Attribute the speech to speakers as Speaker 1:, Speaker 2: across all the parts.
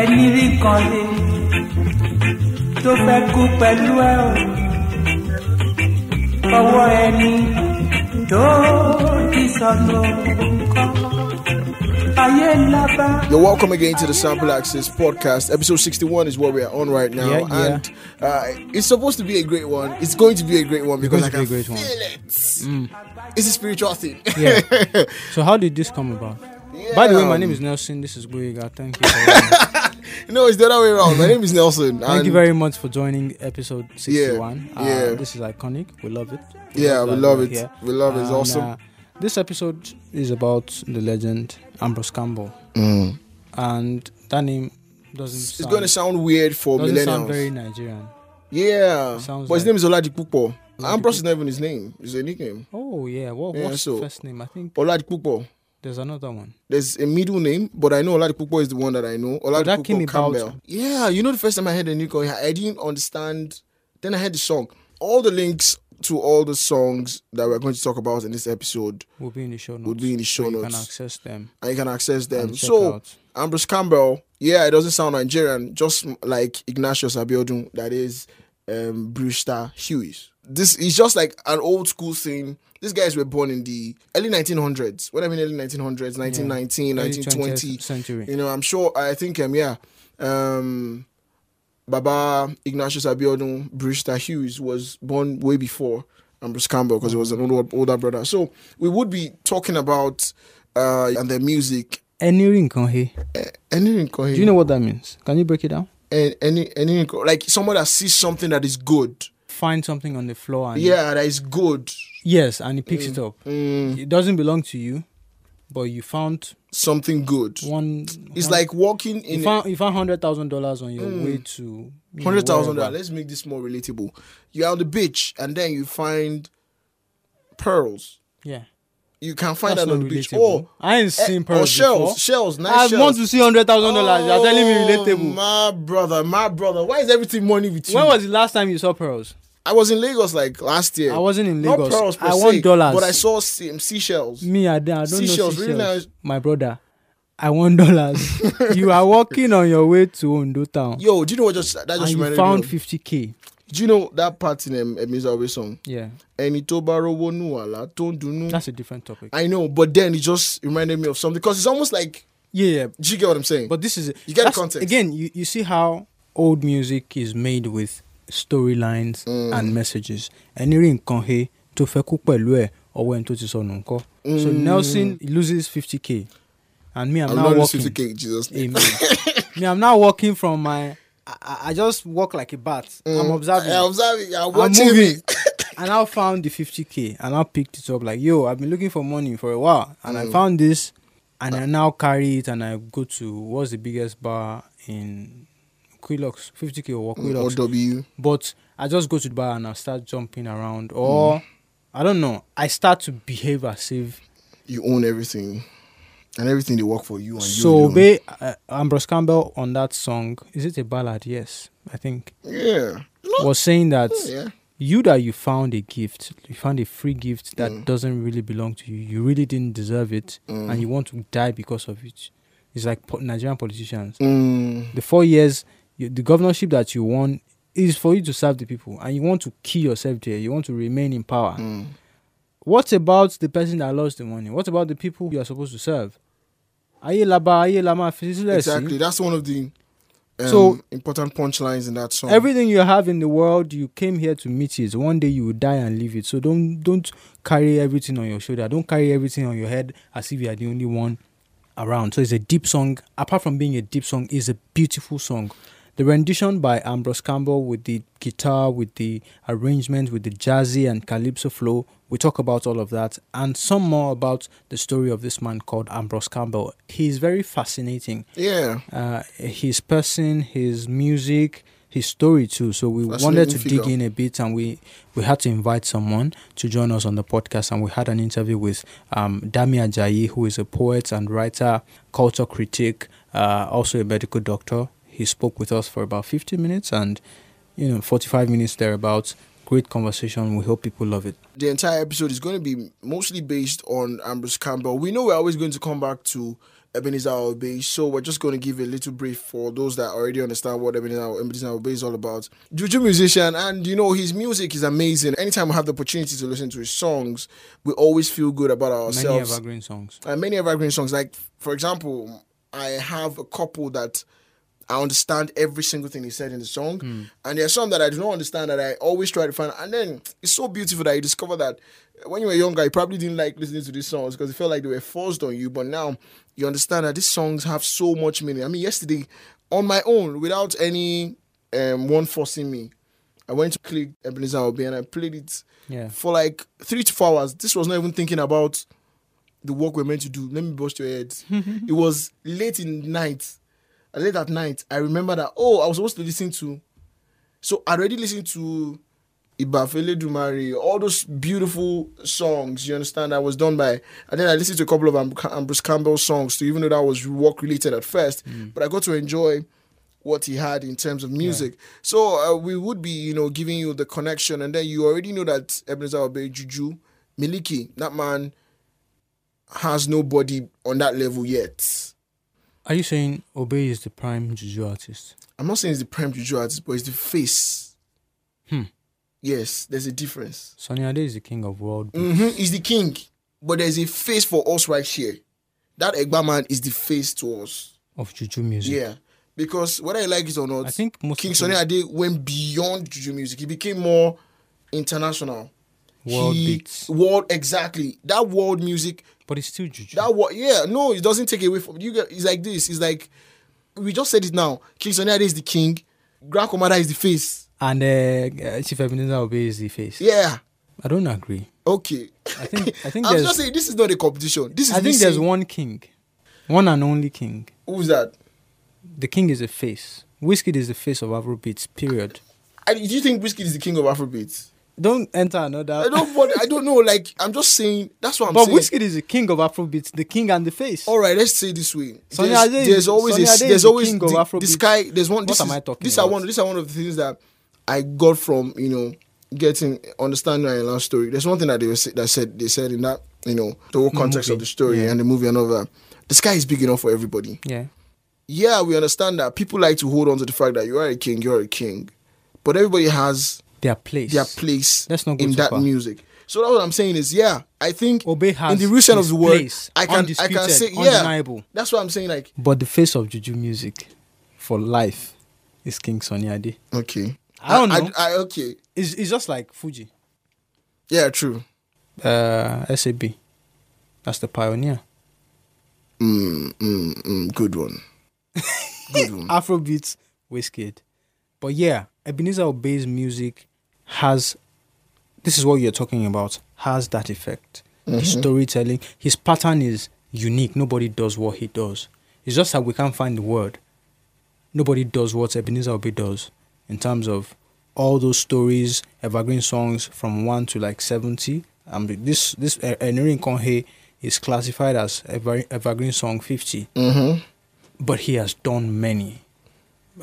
Speaker 1: ẹni rí kan lé tó fẹ́ kú pẹ̀lú ẹ o ọwọ́ ẹni tó ti sọnù kọ́ ayé lábá.
Speaker 2: You're welcome again to the Sample Axis podcast. Episode 61 is what we are on right now.
Speaker 3: Yeah, yeah.
Speaker 2: And uh, it's supposed to be a great one. It's going to be a great one because I can
Speaker 3: be a great
Speaker 2: feel
Speaker 3: one. Mm.
Speaker 2: it. It's a spiritual thing.
Speaker 3: Yeah. So how did this come about? By the way, my name is Nelson. This is Boyega. Thank you.
Speaker 2: No, it's the other way around. My name is Nelson.
Speaker 3: Thank you very much for joining episode 61.
Speaker 2: Yeah,
Speaker 3: Uh,
Speaker 2: yeah.
Speaker 3: This is iconic. We love it.
Speaker 2: Yeah, we
Speaker 3: that
Speaker 2: love
Speaker 3: we're
Speaker 2: it.
Speaker 3: here.
Speaker 2: We love it. It's
Speaker 3: And,
Speaker 2: awesome.
Speaker 3: uh, this episode is about the legend Ambrose Campbell.
Speaker 2: Mm.
Speaker 3: And that name doesn't
Speaker 2: It's
Speaker 3: sound,
Speaker 2: going to sound weird for
Speaker 3: doesn't
Speaker 2: millennials.
Speaker 3: sound very Nigerian.
Speaker 2: yeah.
Speaker 3: sounds
Speaker 2: But his name is Oladipupo.
Speaker 3: Oladipupo.
Speaker 2: Ambrose is not even his name. It's a nickname.
Speaker 3: Oh, yeah. What,
Speaker 2: Yeah,
Speaker 3: what's
Speaker 2: so-
Speaker 3: first name? I think
Speaker 2: Oladipupo.
Speaker 3: There's another one.
Speaker 2: There's a middle name, but I know Oladipupo is the one that I know. Oladipupo
Speaker 3: that came about-
Speaker 2: Campbell. Yeah, you know the first time I heard the Nico, I didn't understand. Then I heard the song. All the links to all the songs that we're going to talk about in this episode,
Speaker 3: Will be in the show notes.
Speaker 2: Would be in the show
Speaker 3: where You can access them.
Speaker 2: and you can access them. So
Speaker 3: out.
Speaker 2: Ambrose Campbell, yeah, it doesn't sound Nigerian, just like Ignatius Abiodun, that is um, Brewster Hughes. This is just like an old school thing. These guys were born in the early 1900s. What I mean, early 1900s, 1919,
Speaker 3: Early
Speaker 2: 1920.
Speaker 3: century.
Speaker 2: You know, I'm sure. I think um yeah, um, Baba Ignatius Abiodun Brewster Hughes was born way before Ambrose Campbell because he was an older, older brother. So we would be talking about uh and their music.
Speaker 3: Any nǹkan he.
Speaker 2: Any
Speaker 3: Do you know what that means? Can you break it down?
Speaker 2: any any like someone that sees something that is good.
Speaker 3: Find something on the floor and
Speaker 2: Yeah, that is good.
Speaker 3: yes, and he picks it up.
Speaker 2: Mm,
Speaker 3: It doesn't belong to you, but you found
Speaker 2: something good.
Speaker 3: one.
Speaker 2: It's
Speaker 3: one-
Speaker 2: like walking
Speaker 3: you
Speaker 2: in
Speaker 3: found you found hundred thousand dollars on your
Speaker 2: Mm.
Speaker 3: way to
Speaker 2: hundred thousand dollars Let's make this more relatable. You're on the beach and then you find pearls.
Speaker 3: Yeah,
Speaker 2: You can find
Speaker 3: that's
Speaker 2: that on the beach.
Speaker 3: relatable.
Speaker 2: Or
Speaker 3: I ain't
Speaker 2: Eh,
Speaker 3: seen
Speaker 2: or
Speaker 3: pearls
Speaker 2: shells,
Speaker 3: before.
Speaker 2: shells, nice
Speaker 3: I
Speaker 2: shells.
Speaker 3: want to see hundred thousand dollars. You're telling me
Speaker 2: Oh,
Speaker 3: relatable.
Speaker 2: My brother, my brother. Why is everything money with you?
Speaker 3: When was the last time you saw pearls?
Speaker 2: I was in Lagos like last year.
Speaker 3: I wasn't in
Speaker 2: Not
Speaker 3: Lagos.
Speaker 2: pearls per
Speaker 3: I
Speaker 2: se,
Speaker 3: want dollars.
Speaker 2: But I saw sea- seashells.
Speaker 3: Me, I, don't- I don't know
Speaker 2: Seashells,
Speaker 3: seashells.
Speaker 2: really nice.
Speaker 3: My brother, I want dollars. you are walking on your way to Ondo town,
Speaker 2: Yo, do you know what just that just
Speaker 3: and you
Speaker 2: reminded
Speaker 3: found
Speaker 2: me? Of?
Speaker 3: fifty k.
Speaker 2: Do you know that part in um, Emizawe song?
Speaker 3: Yeah,
Speaker 2: Ẹni tó bá rówó nù àlá tó ń dunnú.
Speaker 3: that's a different topic.
Speaker 2: I know, but then it just reminded me of something because it's almost like.
Speaker 3: yeah, yeah,
Speaker 2: Do you get what I'm saying?
Speaker 3: But this is
Speaker 2: You get the context.
Speaker 3: again. You, you see how old music is made with storylines
Speaker 2: Mm.
Speaker 3: and messages. Ẹni rí nǹkan he tó fẹ́ kú pẹ̀lú ẹ̀ ọwọ́ ẹni tó ti sọnù nǹkan. So
Speaker 2: Mm.
Speaker 3: Nelson loses fifty k, and me I'm,
Speaker 2: I'm
Speaker 3: now
Speaker 2: not
Speaker 3: walking.
Speaker 2: 50k, Jesus. name.
Speaker 3: Amen. me I'm now walking from my. I, I- just walk like a bat. I'm mm. observing.
Speaker 2: I'm observing. I'm
Speaker 3: I'm
Speaker 2: watching.
Speaker 3: moving. and I found the 50k and I picked it up like, yo, I've been looking for money for a while. And
Speaker 2: Mm.
Speaker 3: I found this and I ah. now carry it and I go to what's the biggest bar in Quilox, 50k or Quilox.
Speaker 2: Mm, OW.
Speaker 3: But I just go to the bar and I start jumping around or mm. I don't know. I start to behave as if
Speaker 2: You own everything, and everything they work for you. And you
Speaker 3: so be uh, Ambrose Campbell on that song. Is it a ballad? Yes, I think
Speaker 2: yeah,
Speaker 3: was saying that
Speaker 2: yeah.
Speaker 3: you that you found a gift, you found a free gift that
Speaker 2: Mm.
Speaker 3: doesn't really belong to you. You really didn't deserve it,
Speaker 2: Mm.
Speaker 3: and you want to die because of it. It's like Nigerian politicians.
Speaker 2: Mm.
Speaker 3: The four years, you, the governorship that you won is for you to serve the people, and you want to kill yourself there. You want to remain in power.
Speaker 2: Mm.
Speaker 3: What about the person that lost the money? What about the people you are supposed to serve? Ayé laba, ayé lama.
Speaker 2: Exactly. That's one of the um,
Speaker 3: So-
Speaker 2: important punchlines in that song.
Speaker 3: Everything you have in the world, you came here to meet it. One day you will die and leave it. So don't don't carry everything on your shoulder. Don't carry everything on your head as if you are the only one around. So it's a deep song. Apart from being a deep song, it's a beautiful song. The rendition by Ambrose Campbell with the guitar, with the arrangement, with the jazzy and calypso flow. We talk about all of that and some more about the story of this man called Ambrose Campbell. He's very fascinating
Speaker 2: yeah.
Speaker 3: uh, his person, his music, his story too. So we wanted to
Speaker 2: figure.
Speaker 3: dig in a bit, and we we had to invite someone to join us on the podcast, and we had an interview with um, Dami Ajayi, who is a poet and writer, culture critic, uh, also a medical doctor. He spoke with us for about 15 minutes and you know 45 minutes thereabouts. Great conversation. We hope people love it.
Speaker 2: The entire episode is going to be mostly based on Ambrose Campbell. We know we're always going to come back to Ebenezer Obey. So we're just going to give a little brief for those that already understand what Ebenezer, Ebenezer Obey is all about. Juju musician, and you know his music is amazing. Anytime we have the opportunity to listen to his songs, we always feel good about ourselves.
Speaker 3: Many evergreen songs.
Speaker 2: uh, many evergreen songs. Like for example, I have a couple that I understand every single thing he said in the song, and there are some that I do not understand that I always try to find. And then it's so beautiful that you discover that when you were younger, you probably didn't like listening to these songs because it felt like they were forced on you. But now you understand that these songs have so much meaning. I mean, yesterday on my own, without any um, one forcing me, I went to click Ebenezer Obey and I played it
Speaker 3: Yeah.
Speaker 2: for like three to four hours. This was not even thinking about the work we're meant to do. Let me bust your head. it was late in the night. Late at night, I remember that oh, I was supposed to listen to. So I already listened to Ibafele Dumari, all those beautiful songs. You understand that was done by, and then I listened to a couple of Am- Ambrose Campbell songs too, even though that was work related at first. But I got to enjoy what he had in terms of music. So uh, we would be, you know, giving you the connection, and then you already know that Ebenezer Obey Juju Miliki, that man has nobody on that level yet.
Speaker 3: Are you saying Obey is the prime juju artist?
Speaker 2: I'm not saying he's the prime Juju artist, but he's the face.
Speaker 3: Hmm.
Speaker 2: Yes, there's a difference.
Speaker 3: Sonny Ade is the king of world. beats.
Speaker 2: hmm He's the king, but there's a face for us right here. That Egba man is the face to us.
Speaker 3: of juju music.
Speaker 2: Yeah. Because whether you like it or not,
Speaker 3: I think most
Speaker 2: King Sonny Ade went beyond Juju music. He became more international.
Speaker 3: World
Speaker 2: he,
Speaker 3: beats.
Speaker 2: World exactly. That world music.
Speaker 3: but it's still juju.
Speaker 2: That what? Yeah. No, it doesn't take away from you. Get, it's like this. It's like we just said it now. King Sonny is the king. Grand Commander is the face.
Speaker 3: and uh, uh, Chief Ebenezer Obey is the face.
Speaker 2: Yeah.
Speaker 3: I don't agree.
Speaker 2: Okay.
Speaker 3: I think I think
Speaker 2: I'm just saying this is not a competition. This is
Speaker 3: I think there's one king, one and only king.
Speaker 2: Who's that?
Speaker 3: The king is a face. Wizkid is the face of Afrobeats. Period.
Speaker 2: I, do you think Wizkid is the king of Afrobeats?
Speaker 3: Don't enter another.
Speaker 2: I don't. I don't know. Like I'm just saying. That's what I'm
Speaker 3: but
Speaker 2: saying.
Speaker 3: But Wizkid is the king of Afrobeats. The king and the face.
Speaker 2: All right, let's say this way. There's,
Speaker 3: Ade
Speaker 2: there's always a,
Speaker 3: Ade
Speaker 2: there's
Speaker 3: the
Speaker 2: always
Speaker 3: king of
Speaker 2: the, this guy. There's one.
Speaker 3: What
Speaker 2: This
Speaker 3: am
Speaker 2: is,
Speaker 3: I talking
Speaker 2: These are one. These are one of the things that I got from you know getting understanding my last story. There's one thing that they were, that said they said in that you know the whole context
Speaker 3: movie,
Speaker 2: of the story
Speaker 3: yeah.
Speaker 2: and the movie and all that. The sky is big enough for everybody.
Speaker 3: Yeah.
Speaker 2: Yeah, we understand that people like to hold on to the fact that you are a king, you're a king, but everybody has
Speaker 3: Their place.
Speaker 2: their place
Speaker 3: Let's not go
Speaker 2: in that
Speaker 3: far.
Speaker 2: music. So that's what I'm saying is, yeah, I think
Speaker 3: Obey has
Speaker 2: in the real sense of the word, I can I can say, yeah,
Speaker 3: undeniable.
Speaker 2: that's what I'm saying. Like,
Speaker 3: But the face of juju music for life is King Sonny Ade.
Speaker 2: okay,
Speaker 3: I don't know.
Speaker 2: I, okay,
Speaker 3: It's, it's just like Fuji.
Speaker 2: yeah, true.
Speaker 3: Uh, SAB. That's the pioneer.
Speaker 2: Mm, mm, mm, good one. good one.
Speaker 3: Afrobeats, Wizkid. But yeah, Ebenezer Obey's music has, this is what you're talking about, has that effect. His storytelling, his pattern is unique. Nobody does what he does. It's just that we can't find the word. Nobody does what Ebenezer Obey does in terms of all those stories, evergreen songs from 1 to like 70. Um, this this Enrin Konhe is classified as ever, evergreen song 50
Speaker 2: Mm-hmm.
Speaker 3: but he has done many.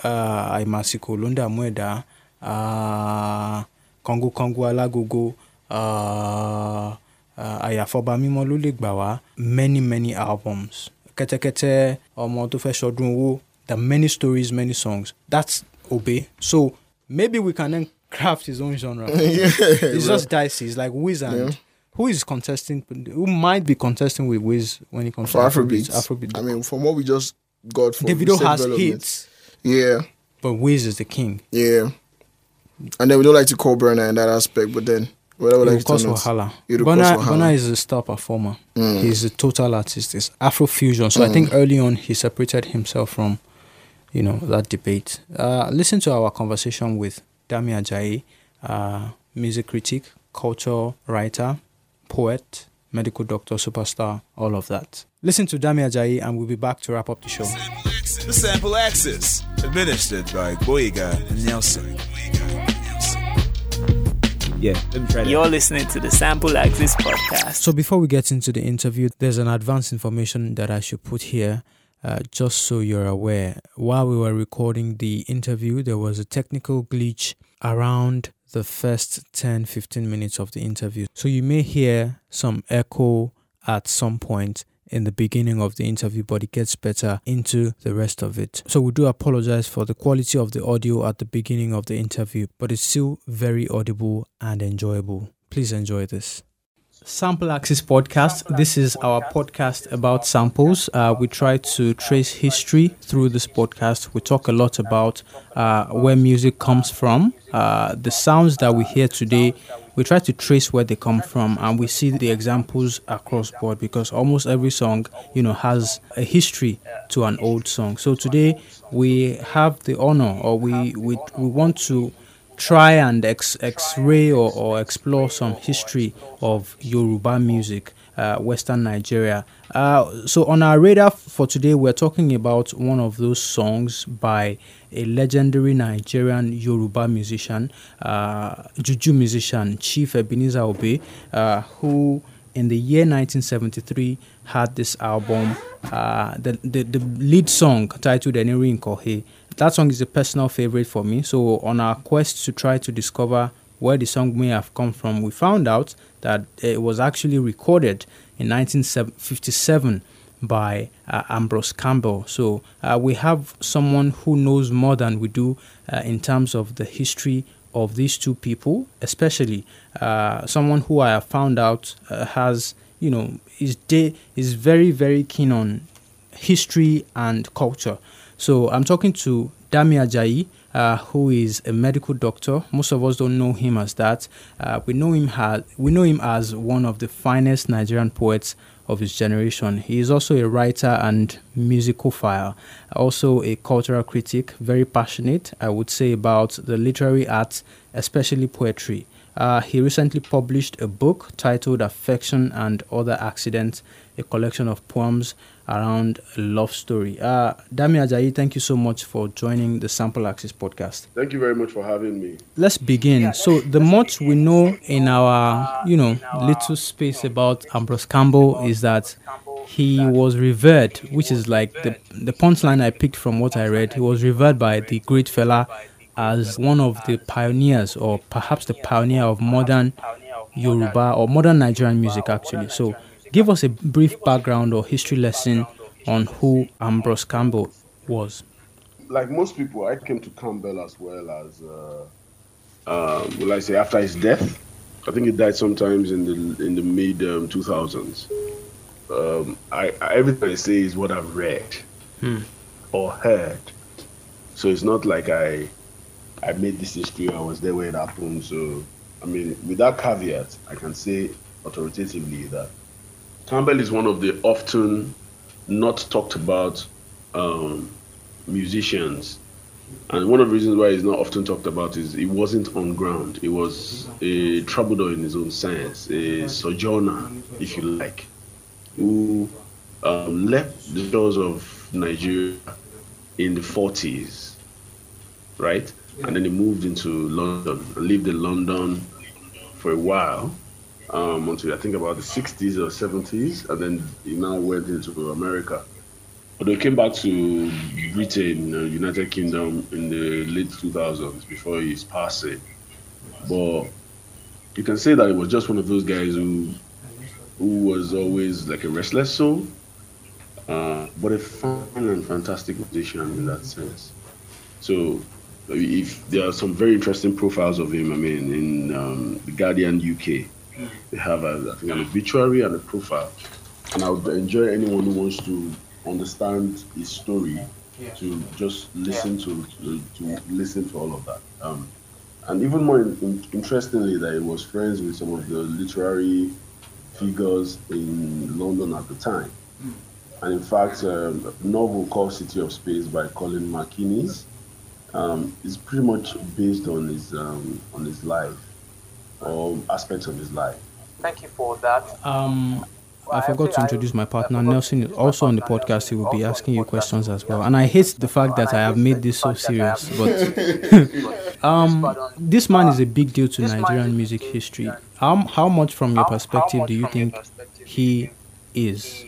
Speaker 3: Uh, Aimasiko Lunda Mweda, uh, Kongo Kongo Alagogo, uh, uh, Ayafoba Mímọ́ ló lè gbà wá, many many albums. Kẹ́tẹ́kẹ́tẹ́, Ọmọ tó fẹ́ ṣọdún owó, are many stories, many songs. That's Obey. So maybe we can then craft his own genre.
Speaker 2: yeah,
Speaker 3: it's
Speaker 2: bro.
Speaker 3: just dicey. It's like Wiz and
Speaker 2: Yeah.
Speaker 3: who is contesting, who might be contesting with Wiz when it comes
Speaker 2: for
Speaker 3: to
Speaker 2: Afrobeats.
Speaker 3: Afrobeat.
Speaker 2: I mean, from what we just got from
Speaker 3: Davido has hits,
Speaker 2: Yeah,
Speaker 3: but Wiz is the king.
Speaker 2: yeah. And then we don't like to call Burna in that aspect, but then whatever
Speaker 3: It
Speaker 2: like
Speaker 3: will cause
Speaker 2: it or not,
Speaker 3: wahala.
Speaker 2: it will
Speaker 3: Burna,
Speaker 2: cause wahala.
Speaker 3: Burna is a star performer.
Speaker 2: Mm.
Speaker 3: He's a total artist. It's Afrofusion. So I think early on he separated himself from, you know, that debate. Uh, listen to our conversation with Dami Ajayi, uh, music critic, culture writer, poet, medical doctor, superstar, all of that. Listen to Dami Ajayi and we'll be back to wrap up the show.
Speaker 4: The Sample Axis, administered by Boyega Nelson.
Speaker 5: Yeah, let me try that.
Speaker 6: You're listening to the Sample Axis podcast.
Speaker 3: So before we get into the interview, there's an advance information that I should put here, uh, just so you're aware. While we were recording the interview, there was a technical glitch around the first 10 15 minutes of the interview. So you may hear some echo at some point in the beginning of the interview, but it gets better into the rest of it. So we do apologize for the quality of the audio at the beginning of the interview, but it's still very audible and enjoyable. Please enjoy this. Sample Axis Podcast. This is our podcast about samples. Uh, we try to trace history through this podcast. We talk a lot about uh, where music comes from, uh, the sounds that we hear today. We try to trace where they come from, and we see the examples across board because almost every song, you know, has a history to an old song. So today we have the honor, or we we, we want to try and x x-ray or, or explore some history of Yoruba music, uh, Western Nigeria. Uh, so on our radar for today, we're talking about one of those songs by a legendary Nigerian Yoruba musician, uh, juju musician Chief Ebenezer Obey, uh, who in the year 1973 had this album, uh, the, the, the lead song titled Eniri Nkohe that song is a personal favorite for me. So, on our quest to try to discover where the song may have come from, we found out that it was actually recorded in 1957 by uh, Ambrose Campbell. So, uh, we have someone who knows more than we do uh, in terms of the history of these two people, especially uh, someone who I have found out uh, has, you know, is, de- is very, very keen on history and culture. So I'm talking to Dami Ajayi, uh, who is a medical doctor. Most of us don't know him as that. Uh, we know him as we know him as one of the finest Nigerian poets of his generation. He is also a writer and musical file, also a cultural critic, very passionate, I would say, about the literary arts, especially poetry. Uh, he recently published a book titled Affection and Other Accidents, a collection of poems around a love story. Uh, Dami Ajayi, thank you so much for joining the Sample Axis podcast.
Speaker 5: Thank you very much for having me.
Speaker 3: Let's begin. So, the much we know in our, you know, little space about Ambrose Campbell is that he was revered, which is like the, the punchline I picked from what I read. He was revered by the great Fela as one of the pioneers, or perhaps the pioneer of modern Yoruba or modern Nigerian music, actually. So, Give us a brief background or history lesson on who Ambrose Campbell was.
Speaker 5: Like most people, I came to Campbell as well as, uh, um, will I say, after his death. I think he died sometimes in the in the mid um, 2000s. Um, I, I, everything I say is what I've read hmm. or heard. So it's not like I I made this history. I was there when it happened. So I mean, with that caveat, I can say authoritatively that Campbell is one of the often not talked about um, musicians. And one of the reasons why he's not often talked about is he wasn't on ground. He was a troubadour in his own sense, a sojourner, if you like, who um, left the shores of Nigeria in the 40s, right? And then he moved into London lived in London for a while um, until I think about the 60s or 70s, and then he now went into America. But he came back to Britain, uh, United Kingdom, in the late 2000s before his passing. But you can say that he was just one of those guys who who was always like a restless soul, uh, but a fun and fantastic musician in that sense. So if there are some very interesting profiles of him, I mean, in um, the Guardian UK, they have a, I think an obituary and a profile. And I would enjoy anyone who wants to understand his story yeah. to just listen yeah. to, to, to listen to all of that. Um, and even more in, in, interestingly, that he was friends with some of the literary figures in London at the time. Mm. And in fact, um, a novel called City of Spades by Colin MacInnes um, is pretty much based on his um, on his life or aspects of his life.
Speaker 7: Thank you for that.
Speaker 3: Um, I forgot to introduce my partner Nelson. Is also on the podcast. He will be asking you questions as well. And I hate the fact that I have made this so serious, but um, this man is a big deal to Nigerian music history. How how much, from your perspective, do you think he is?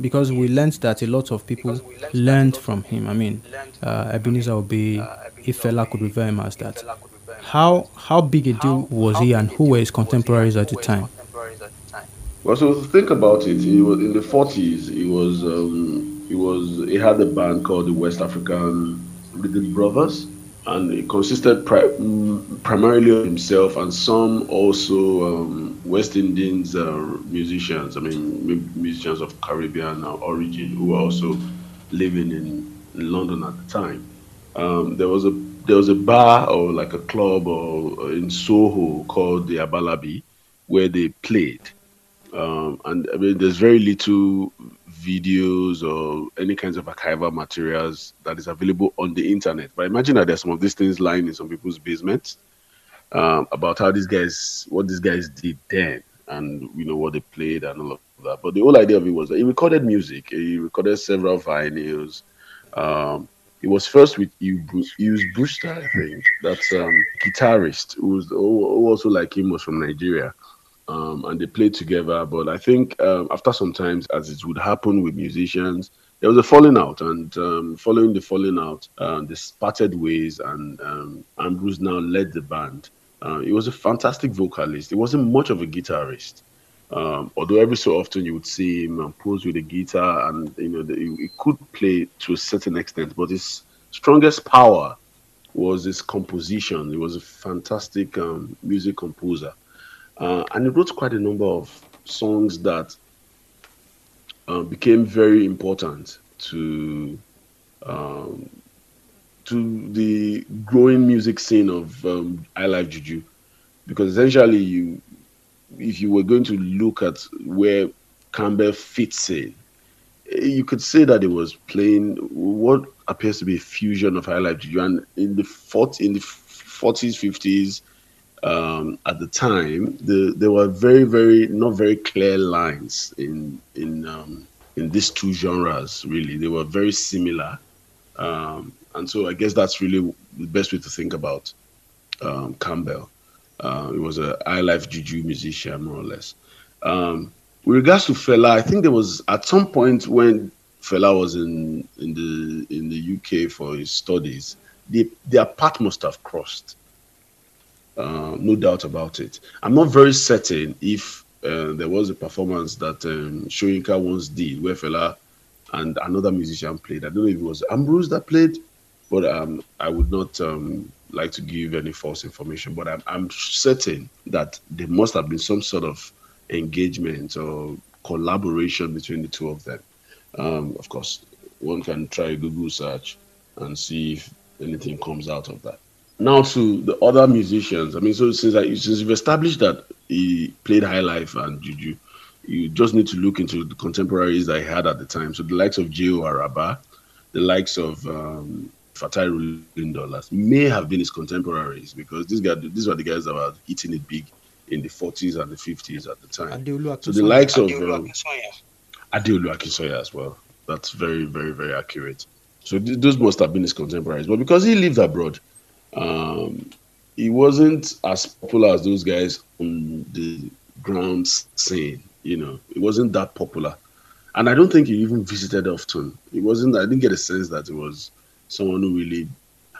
Speaker 3: Because we learned that a lot of people learned from him. I mean, uh, Ebenezer Obey, Ifela could refer him as that. How how big a deal was he, and who were his contemporaries at the time?
Speaker 5: Well, so to think about it, it was in the forties. He was um, it was he had a band called the West African Rhythm Brothers, and it consisted pri- mm, primarily of himself and some also um, West Indians uh, musicians. I mean, musicians of Caribbean uh, origin who were also living in, in London at the time. Um, there was a there was a bar or like a club or, in Soho called the Abalabi, where they played. Um, and I mean, there's very little videos or any kinds of archival materials that is available on the internet. But imagine that there's some of these things lying in some people's basements um, about how these guys, what these guys did then, and you know what they played and all of that. But the whole idea of it was that he recorded music. He recorded several vinyls. Um, it was first with Hughes Brewster, I think. That's um, guitarist who was who also like him was from Nigeria um, and they played together. But I think um, after some times, as it would happen with musicians, there was a falling out, and um, following the falling out, uh, they parted ways, and um, Ambrose now led the band. Uh, he was a fantastic vocalist. He wasn't much of a guitarist, um, although every so often you would see him pose with a guitar, and you know the, he, could play to a certain extent. But his strongest power was his composition. He was a fantastic um, music composer. Uh, and he wrote quite a number of songs that uh, became very important to um, to the growing music scene of um, high life Juju, because essentially you, if you were going to look at where Campbell fits in, you could say that it was playing what appears to be a fusion of high life and in the 40, in the 40s, 50s, um, at the time, the, there were very, very not very clear lines in in um, in these two genres. Really, they were very similar, um, and so I guess that's really the best way to think about um, Campbell. Uh, he was a high life juju musician, more or less. Um, with regards to Fela, I think there was at some point when Fela was in in the in the UK for his studies, the, their path must have crossed uh, no doubt about it. I'm not very certain if uh, there was a performance that um, Soyinka once did where Fela and another musician played. I don't know if it was Ambrose that played, but um, I would not um, like to give any false information. But I'm, I'm, certain that there must have been some sort of engagement or collaboration between the two of them. Um, of course, one can try Google search and see if anything comes out of that now to the other musicians. I mean, so since I, since you've established that he played high life and juju, you just need to look into the contemporaries that he had at the time. So the likes of J.O. Araba, the likes of um, Fatai Rolling Dollars may have been his contemporaries because these guys, these were the guys that were hitting it big in the 40s and the 50s at the time. So the likes of um, Adeolu Akinsanya as well. That's very, very, very accurate. So th- those must have been his contemporaries. But because he lived abroad, um, he wasn't as popular as those guys on the ground scene. You know, it wasn't that popular, and I don't think he even visited often. It wasn't. I didn't get a sense that it was someone who really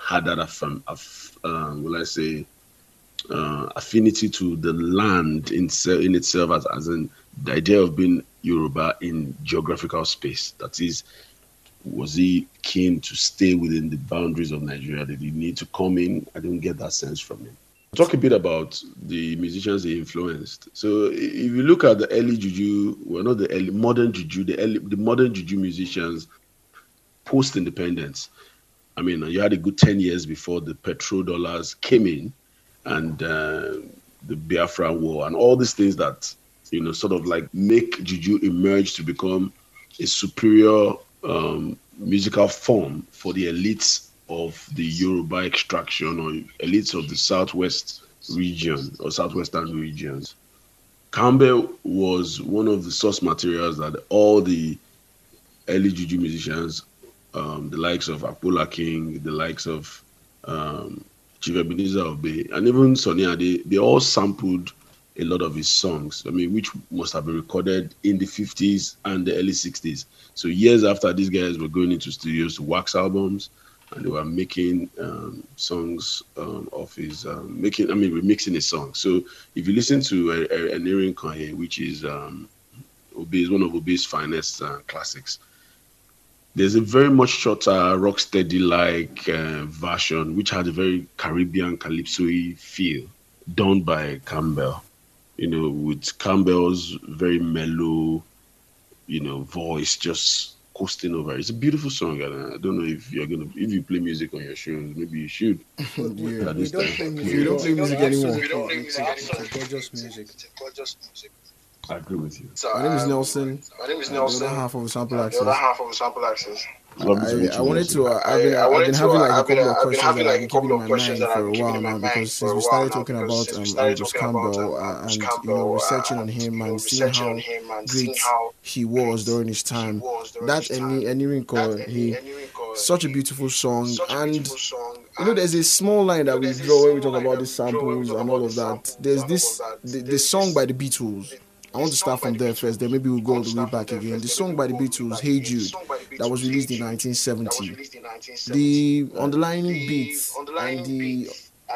Speaker 5: had that aff, um, will I say, uh, affinity to the land in, in itself, as, as in the idea of being Yoruba in geographical space. That is, was he keen to stay within the boundaries of Nigeria? Did he need to come in? I didn't get that sense from him. Talk a bit about the musicians he influenced. So if you look at the early juju, well, not the early modern juju, the early, the modern juju musicians post independence. I mean, you had a good ten years before the petrol dollars came in, and uh, the Biafra War, and all these things that you know sort of like make juju emerge to become a superior um, musical form for the elites of the Yoruba extraction or elites of the southwest region or southwestern regions. Campbell was one of the source materials that all the early Juju musicians, um, the likes of Akbola King, the likes of um, Chief Ebenezer Obey, and even Sonia, they, they all sampled a lot of his songs. I mean, which must have been recorded in the 50s and the early 60s. So years after these guys were going into studios to wax albums, and they were making um, songs um, of his um, making. I mean, remixing his songs. So if you listen to a, an Erin Kanye, which is um, Obey's one of Obey's finest uh, classics, there's a very much shorter rocksteady like uh, version, which had a very Caribbean calypso feel, done by Campbell. You know, with Campbell's very mellow, you know, voice just coasting over. It's a beautiful song, and I don't know if you're gonna if you play music on your shows, maybe you should.
Speaker 2: Yeah.
Speaker 5: At this time.
Speaker 2: We don't play music anymore.
Speaker 3: It's a gorgeous music.
Speaker 5: I agree with you.
Speaker 2: My name is Nelson.
Speaker 7: My name is
Speaker 2: The
Speaker 7: Nelson.
Speaker 2: other half of the sample
Speaker 7: The
Speaker 2: access.
Speaker 7: other half of Sample Axis.
Speaker 5: Lovely to meet
Speaker 2: I, I wanted to. Uh, I've been,
Speaker 7: I
Speaker 2: I've been having
Speaker 7: uh,
Speaker 2: like a
Speaker 7: I've been-
Speaker 2: couple of
Speaker 7: I've been
Speaker 2: questions
Speaker 7: having,
Speaker 2: that
Speaker 7: like,
Speaker 2: I've
Speaker 7: a
Speaker 2: been keeping
Speaker 7: couple
Speaker 2: in
Speaker 7: of
Speaker 2: my
Speaker 7: questions
Speaker 2: mind
Speaker 7: that
Speaker 2: for
Speaker 7: I've
Speaker 2: a
Speaker 7: been
Speaker 2: while
Speaker 7: keeping in
Speaker 2: now
Speaker 7: my
Speaker 2: because
Speaker 7: mind
Speaker 2: since
Speaker 7: for a
Speaker 2: we
Speaker 7: while
Speaker 2: started
Speaker 7: now
Speaker 2: talking
Speaker 7: because
Speaker 2: about
Speaker 7: since we
Speaker 2: um,
Speaker 7: started talking about,
Speaker 2: Campbell
Speaker 7: um,
Speaker 2: uh, and you
Speaker 7: Campbell,
Speaker 2: know
Speaker 7: uh,
Speaker 2: researching on
Speaker 7: and,
Speaker 2: him
Speaker 7: you know,
Speaker 2: and seeing
Speaker 7: researching
Speaker 2: how
Speaker 7: on him and
Speaker 2: great
Speaker 7: seeing how
Speaker 2: he was during his time.
Speaker 7: he
Speaker 2: That any any Rinko,
Speaker 7: That
Speaker 2: he such a beautiful song and.
Speaker 7: song.
Speaker 2: You know, there's a small line that we draw when we talk about the
Speaker 7: we draw when we
Speaker 2: samples and all of that. There's this
Speaker 7: all of that.
Speaker 2: the, the song by the Beatles. I want to start from there first. Then maybe we'll go all the way back again. The song by the Beatles, "Hey Jude," that was released in 1970.
Speaker 7: was released in 1970.
Speaker 2: The underlying beats and the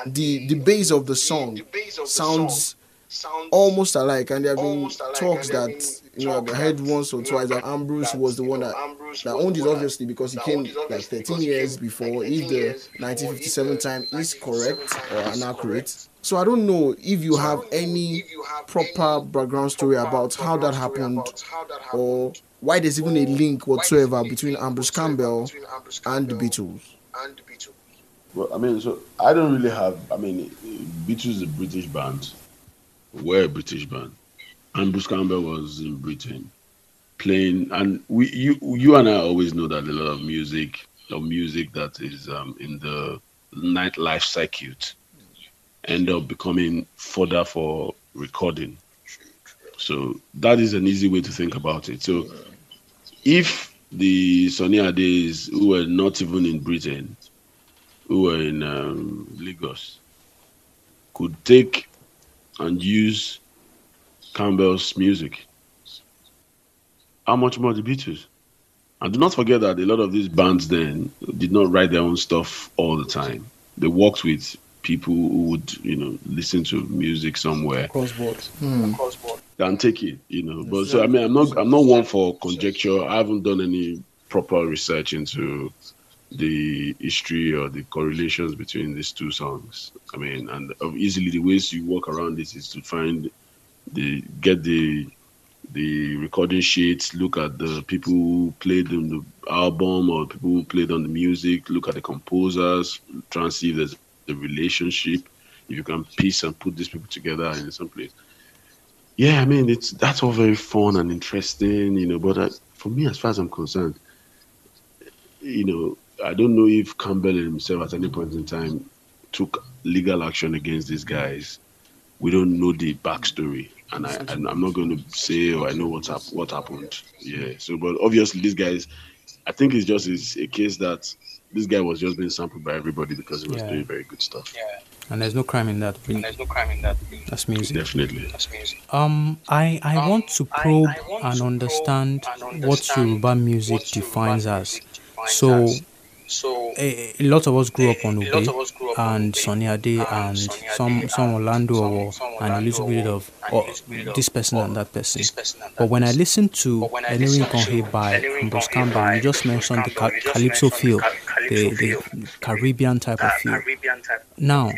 Speaker 2: the the bass of the song sounds
Speaker 7: song sounds
Speaker 2: almost alike, and there have been talks that you know I've heard once or twice that Ambrose was the one that that owned
Speaker 7: the
Speaker 2: it obviously because he came like 13 years before. If the 1957 time is correct or inaccurate, so I don't know if you have any
Speaker 7: if you have
Speaker 2: proper background story about how that happened
Speaker 7: about how that
Speaker 2: or why there's even a link whatsoever between Ambrose Campbell and the Beatles.
Speaker 7: and the Beatles.
Speaker 5: Well, I mean, so I don't really have. I mean, Beatles is a British band. We're a British band, and Bruce Campbell was in Britain playing. And we, you, you and I always know that a lot of music, of music that is um, in the nightlife circuit, end up becoming fodder for recording. So that is an easy way to think about it. So if the Sonny Ades who were not even in Britain, who were in um, Lagos, could take and use Campbell's music, how much more the Beatles? And do not forget that a lot of these bands then did not write their own stuff all the time. They worked with people who would, you know, listen to music somewhere
Speaker 3: Crossboard. Hmm.
Speaker 5: and take it, you know. But so I mean, I'm not I'm not one for conjecture. I haven't done any proper research into the history or the correlations between these two songs. I mean, and easily the ways you walk around this is to find the get the the recording sheets, look at the people who played on the album or people who played on the music, look at the composers, try and see if there's a relationship, if you can piece and put these people together in some place. Yeah, I mean, it's that's all very fun and interesting, you know. But uh, for me, as far as I'm concerned, you know, I don't know if Campbell himself at any point in time took legal action against these guys. We don't know the backstory, and I and I'm not going to say oh I know what's hap- what happened. Yeah. So, but obviously these guys, I think it's just it's a case that this guy was just being sampled by everybody because he was
Speaker 3: Yeah.
Speaker 5: doing very good stuff. Yeah.
Speaker 3: And there's no crime in that. Really.
Speaker 7: There's no crime in that.
Speaker 3: That's music.
Speaker 5: Definitely.
Speaker 7: That's music.
Speaker 3: Um, I, I
Speaker 7: Um,
Speaker 3: want to probe
Speaker 7: I want
Speaker 3: and
Speaker 7: to
Speaker 3: understand
Speaker 7: probe and
Speaker 3: what
Speaker 7: understand
Speaker 3: Yoruba music
Speaker 7: what Yoruba
Speaker 3: defines
Speaker 7: music
Speaker 3: as.
Speaker 7: defines
Speaker 3: So,
Speaker 7: as. So
Speaker 3: a, a lot of us grew up on
Speaker 7: a lot
Speaker 3: Ube
Speaker 7: of us grew up on
Speaker 3: and
Speaker 7: Ube
Speaker 3: Sonny Ade
Speaker 7: and
Speaker 3: and some some Orlando
Speaker 7: some-
Speaker 3: or
Speaker 7: some
Speaker 3: and a little bit of or this person and that person.
Speaker 7: person and
Speaker 3: But when I
Speaker 7: person.
Speaker 3: listen to
Speaker 7: But when I
Speaker 3: Enirin Conhe by Campbell, you just mentioned the ca- calypso feel,
Speaker 7: the
Speaker 3: the,
Speaker 7: calypso
Speaker 3: the
Speaker 7: feel.
Speaker 3: Caribbean type of feel. Now,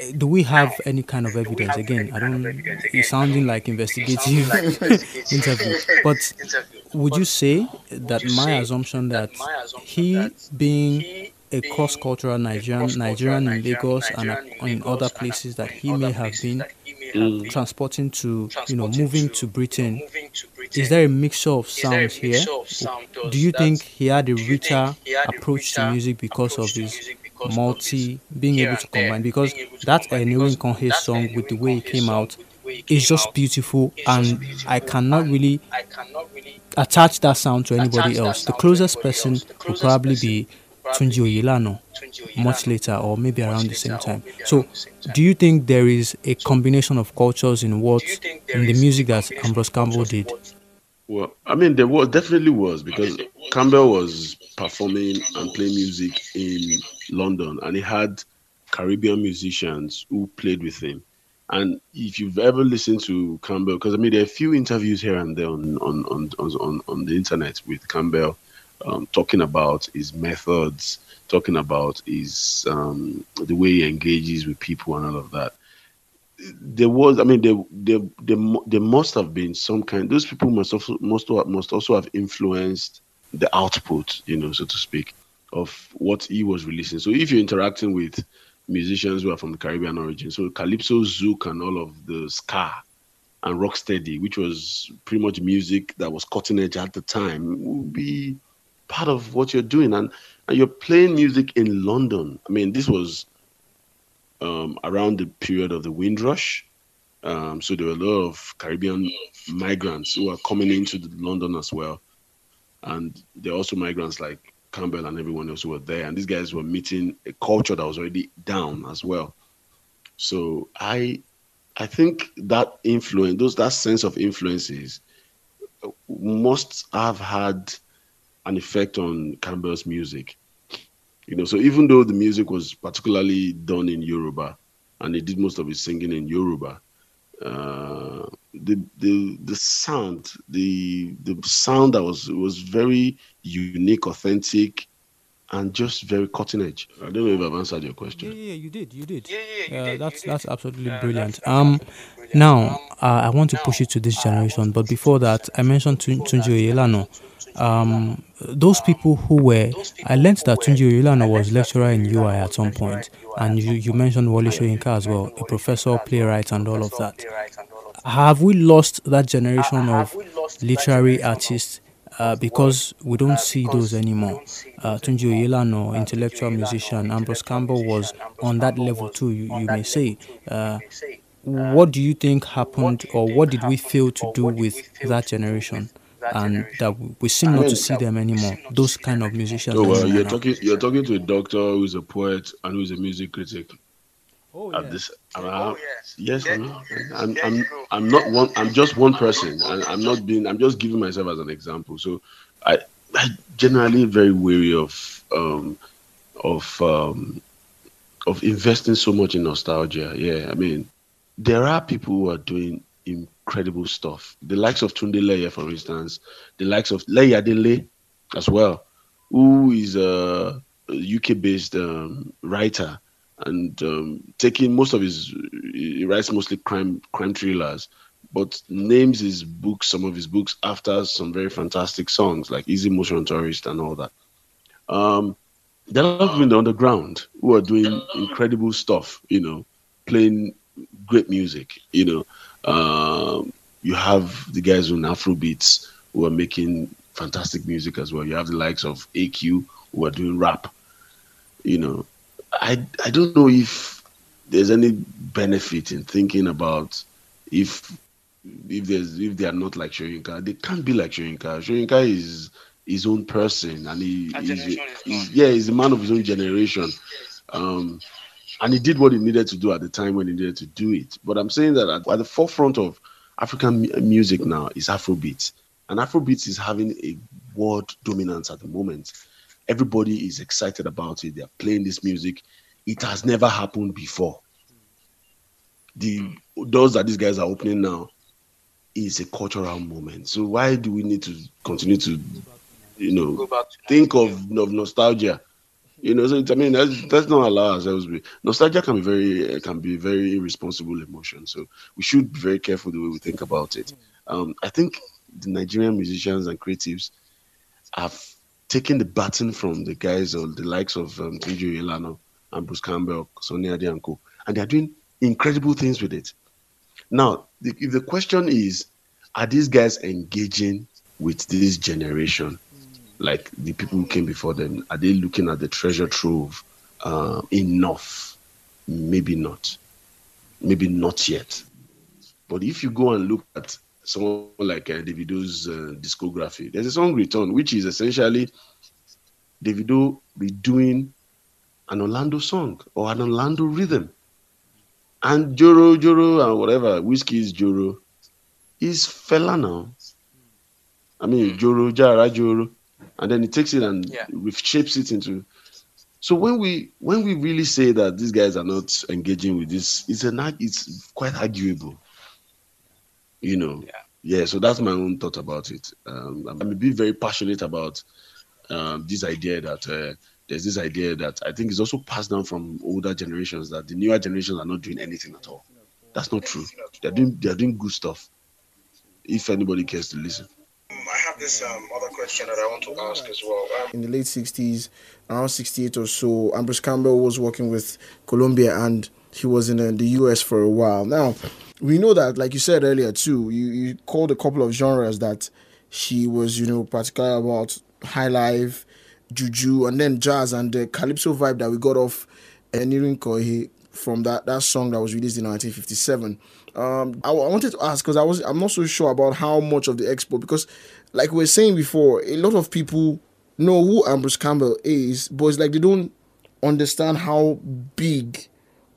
Speaker 3: eh, do we have any kind of evidence? Again, I don't. It's sounding like investigative
Speaker 7: sounded like investigative
Speaker 3: interview, but. would you say that my assumption that
Speaker 7: that my assumption
Speaker 3: he being a cross-cultural Nigerian, Nigerian in Lagos and in other places that he may have been
Speaker 7: that he may have
Speaker 5: Mm.
Speaker 7: been
Speaker 3: transporting to, you know, moving
Speaker 7: to,
Speaker 3: to
Speaker 7: you know,
Speaker 3: Britain.
Speaker 7: moving to Britain.
Speaker 3: Is there a mixture of
Speaker 7: Is there a
Speaker 3: sounds here? Do you think he had a richer approach to music because of his
Speaker 7: music because of
Speaker 3: multi being able to combine? Because
Speaker 7: being able to
Speaker 3: that
Speaker 7: Because
Speaker 3: Conhe song with the way it came out
Speaker 7: with the way it
Speaker 3: is just beautiful, and
Speaker 7: beautiful,
Speaker 3: I cannot
Speaker 7: and
Speaker 3: really
Speaker 7: I cannot really
Speaker 3: attach that sound to anybody else. The closest person
Speaker 7: else. The
Speaker 3: will probably
Speaker 7: person
Speaker 3: be
Speaker 7: probably
Speaker 3: Tunji
Speaker 7: Oyelana
Speaker 3: much later or maybe around the same time. So,
Speaker 7: around the same time.
Speaker 3: do you think there is a combination of cultures in what
Speaker 7: Do you think there
Speaker 3: in the music that
Speaker 7: combination
Speaker 3: Ambrose Campbell did?
Speaker 5: Well, I mean, there was definitely was because Campbell was performing and playing music in London, and he had Caribbean musicians who played with him. And if you've ever listened to Campbell, because I mean, there are a few interviews here and there on on on on, on, the internet with Campbell, um, talking about his methods, talking about his um, the way he engages with people and all of that. There was i mean there, there there there must have been some kind those people must also must must also have influenced the output you know so to speak of what he was releasing. So if you're interacting with musicians who are from the caribbean origin. So calypso zouk and all of the ska and rocksteady which was pretty much music that was cutting edge at the time would be part of what you're doing. And and you're playing music in london. I mean this was um, around the period of the Windrush. Um, so there were a lot of Caribbean migrants who are coming into London as well, and there are also migrants like Campbell and everyone else who were there. And these guys were meeting a culture that was already down as well. So I, I think that influence, those that sense of influences, uh, must have had an effect on Campbell's music. You know, so even though the music was particularly done in Yoruba, and he did most of his singing in Yoruba, uh, the the the sound, the the sound that was was very unique, authentic, and just very cutting edge. I don't know if I've answered your question.
Speaker 3: yeah, yeah you did, you did.
Speaker 7: Yeah, yeah, you
Speaker 3: Uh,
Speaker 7: did,
Speaker 3: that's
Speaker 7: you
Speaker 3: that's
Speaker 7: did.
Speaker 3: absolutely
Speaker 7: Uh,
Speaker 3: brilliant.
Speaker 7: that's
Speaker 3: Um,
Speaker 7: brilliant.
Speaker 3: now uh, I want to push it to this generation, but before that, I mentioned Tun- Tunji Oyelana. Um, those people who were, I learned that Tunji Oyelana was lecturer in UI at some point, and you, you mentioned Wole Soyinka as well, a professor, playwright, and all of that. Have we lost that generation of literary artists uh, because we don't see those anymore? Uh, Tunji Oyelana, intellectual musician, Ambrose Campbell was on that level too, you, you may say. Uh, what do you think happened, or what did we fail to do with that generation? And that we seem not to see them anymore. Those kind of musicians.
Speaker 5: Oh well, you're
Speaker 3: now.
Speaker 5: talking you're talking to a doctor who's a poet and who's a music critic.
Speaker 3: Oh,
Speaker 5: At
Speaker 3: yeah.
Speaker 5: this, I'm,
Speaker 7: Oh, yes.
Speaker 5: yes,
Speaker 7: There
Speaker 5: I'm. I'm, I'm. I'm not one. I'm just one person, and I'm not being. I'm just giving myself as an example. So, I, I generally very wary of, um, of, um, of investing so much in nostalgia. Yeah, I mean, there are people who are doing incredible stuff. The likes of Tunde Leye, for instance, the likes of Leye Adenle as well, who is a UK-based um, writer and um, taking most of his he writes mostly crime crime thrillers, but names his books some of his books after some very fantastic songs like Easy Motion Tourist and all that. Um, there are a lot of people in the underground who are doing incredible stuff, you know, playing great music, you know. Um, you have the guys on Afro beats who are making fantastic music as well. You have the likes of AQ who are doing rap, you know. I I don't know if there's any benefit in thinking about if if there's if they are not like Shoyinka, they can't be like Shoyinka. Shoyinka is his own person, and he
Speaker 7: is
Speaker 5: yeah, he's a man of his own generation. Um, and he did what he needed to do at the time when he needed to do it. But I'm saying that at, at the forefront of African mu- music now is Afrobeat, and Afrobeat is having a world dominance at the moment. Everybody is excited about it. They're playing this music. It has never happened before. The doors that these guys are opening now is a cultural moment. So why do we need to continue to, you know,
Speaker 7: Go back to
Speaker 5: think of, of nostalgia. You know, so it's, I mean, let's, let's not allow ourselves be. Nostalgia can be very uh, can be very irresponsible emotion. So we should be very careful the way we think about it. Um, I think the Nigerian musicians and creatives have taken the baton from the guys or the likes of um, Tunji Oyelana and Bruce Campbell, Sonny Ade and And they are doing incredible things with it. Now, the, if the question is, are these guys engaging with this generation? Like the people who came before them are they looking at the treasure trove uh, enough? Maybe not. Maybe not yet. But if you go and look at someone like uh, davido's uh, discography there's a song return which is essentially davido redoing an orlando song or an orlando rhythm. And joro joro and whatever Wizkid is joro is Fela now. I mean, Joro, Jara, Joro, and then he takes it and
Speaker 7: Yeah.
Speaker 5: reshapes it into. So when we when we really say that these guys are not engaging with this, it's an it's quite arguable. You know.
Speaker 7: Yeah.
Speaker 5: Yeah. So that's my own thought about it. Um, I'm a bit very passionate about um, this idea that uh, there's this idea that I think is also passed down from older generations that the newer generations are not doing anything at all. That's not true. They're doing they're doing good stuff. If anybody cares to listen.
Speaker 8: This um, other question that I want to ask as well. Um,
Speaker 2: in the late 60s, around 68 or so, Ambrose Campbell was working with Columbia and he was in uh, the US for a while. Now, we know that, like you said earlier too, you, you called a couple of genres that she was, you know, particular about high life, juju, and then jazz and the calypso vibe that we got off Enirin Kohi from that, that song that was released in 1957. Um, I, I wanted to ask because I was I'm not so sure about how much of the expo because, like we were saying before, a lot of people know who Ambrose Campbell is, but it's like they don't understand how big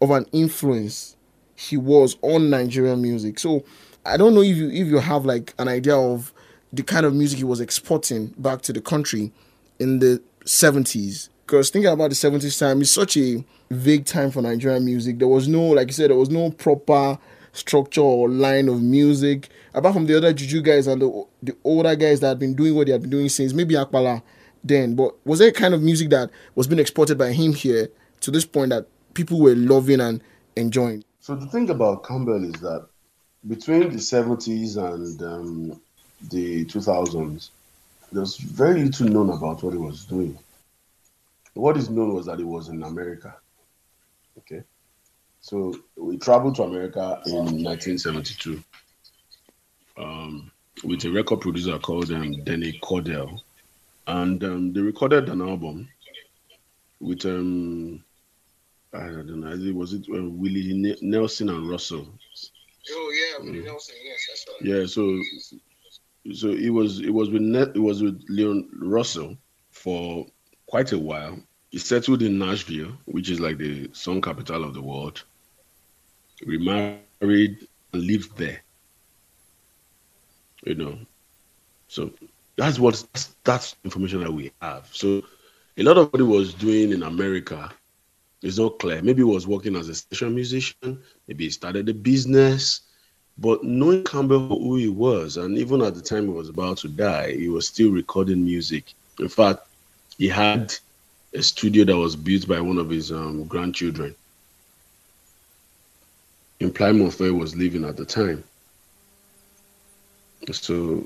Speaker 2: of an influence he was on Nigerian music. So I don't know if you if you have like an idea of the kind of music he was exporting back to the country in the 70s. Because thinking about the 70s time is such a vague time for Nigerian music. There was no, like you said, there was no proper structure or line of music. Apart from the other Juju guys and the, the older guys that had been doing what they had been doing since, maybe Akbala then. But was there a kind of music that was being exported by him here to this point that people were loving and enjoying?
Speaker 5: So the thing about Campbell is that between the 70s and um, the 2000s, there's very little known about what he was doing. What is known was that he was in America. Okay. So we traveled to America in 1972 um, with a record producer called um, Denny Cordell. And um, they recorded an album with, um, I don't know, was it uh, Willie Ne- Nelson and Russell?
Speaker 8: oh yeah, Willie Nelson. Yes, that's right.
Speaker 5: Yeah, so so it was it was with Net, it was with Leon Russell for quite a while. He settled in Nashville, which is like the song capital of the world. Remarried and lived there. You know, so that's what that's, information that we have. So a lot of what he was doing in America is not clear. Maybe he was working as a session musician. Maybe he started a business. But knowing Campbell who he was, and even at the time he was about to die, he was still recording music. In fact, he had a studio that was built by one of his um, grandchildren in Plymouth, where he was living at the time. So,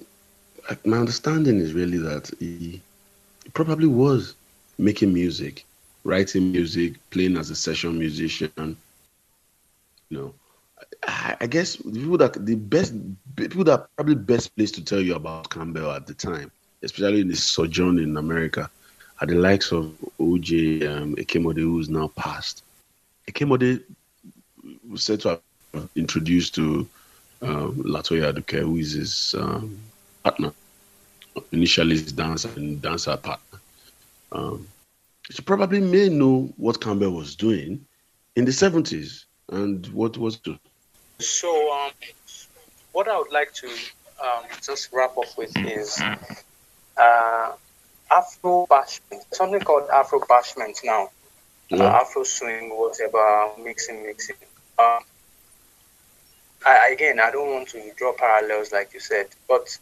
Speaker 5: my understanding is really that he, he probably was making music, writing music, playing as a session musician. You know, I, I guess the people that the best people that probably best place to tell you about Campbell at the time, especially in his sojourn in America, are the likes of OJ um, Ekemode, who's now passed. Ekemode was said to have introduced to um, Latoya Aduke, who is his um, partner, initially his dancer and dancer partner. Um, she probably may know what Campbell was doing in the 70s and what was to.
Speaker 7: So, um, what I would like to um, just wrap up with is uh, Afro bashment. Something called Afro bashment now. Uh, Afro swing, whatever, mixing, mixing. Um, I, again, I don't want to draw parallels like you said, but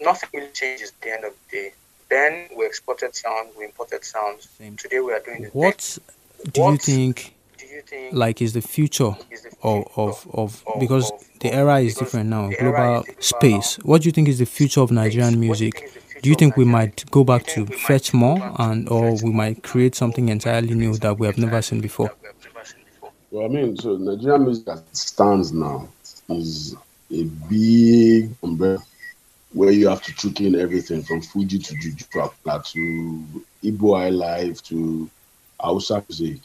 Speaker 7: nothing really changes at the end of the day. Then we exported sound, we imported sounds. Today we are doing the
Speaker 3: What do you think
Speaker 7: Do you think
Speaker 3: like is the future
Speaker 7: is the
Speaker 3: of
Speaker 7: future
Speaker 3: of, of
Speaker 7: of-
Speaker 3: because
Speaker 7: of-
Speaker 3: the era is different now global space.
Speaker 7: now.
Speaker 3: what do you think is the future of nigerian
Speaker 7: What you
Speaker 3: music?
Speaker 7: think is the future
Speaker 3: do you think we might go back to
Speaker 7: think we might
Speaker 3: fetch more and or we might create something entirely new that we have never seen before
Speaker 7: that we have never seen before?
Speaker 5: Well, I mean, so Nigerian music as it stands now is a big umbrella where you have to trick in everything from Fuji to Juju Prapla to Igbo Life to Hausa music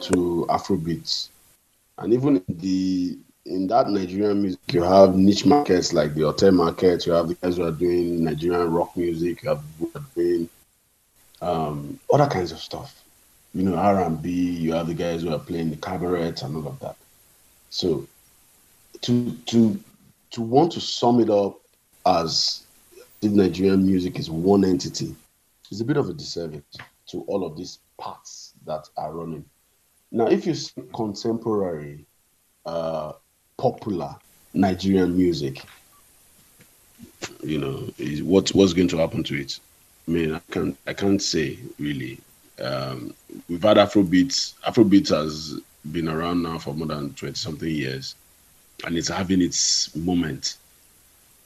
Speaker 5: to Afrobeats. And even in the in that Nigerian music, you have niche markets like the hotel market, you have the guys who are doing Nigerian rock music, you have doing um, other kinds of stuff you know, R and B. You have the guys who are playing the cabaret and all of that. So, to to to want to sum it up as if Nigerian music is one entity is a bit of a disservice to all of these parts that are running. Now, if you see contemporary, uh, popular Nigerian music, you know, is what what's going to happen to it? I mean, I can't I can't say really. Um, we've had Afrobeats. Afrobeats has been around now for more than twenty something years, and it's having its moment.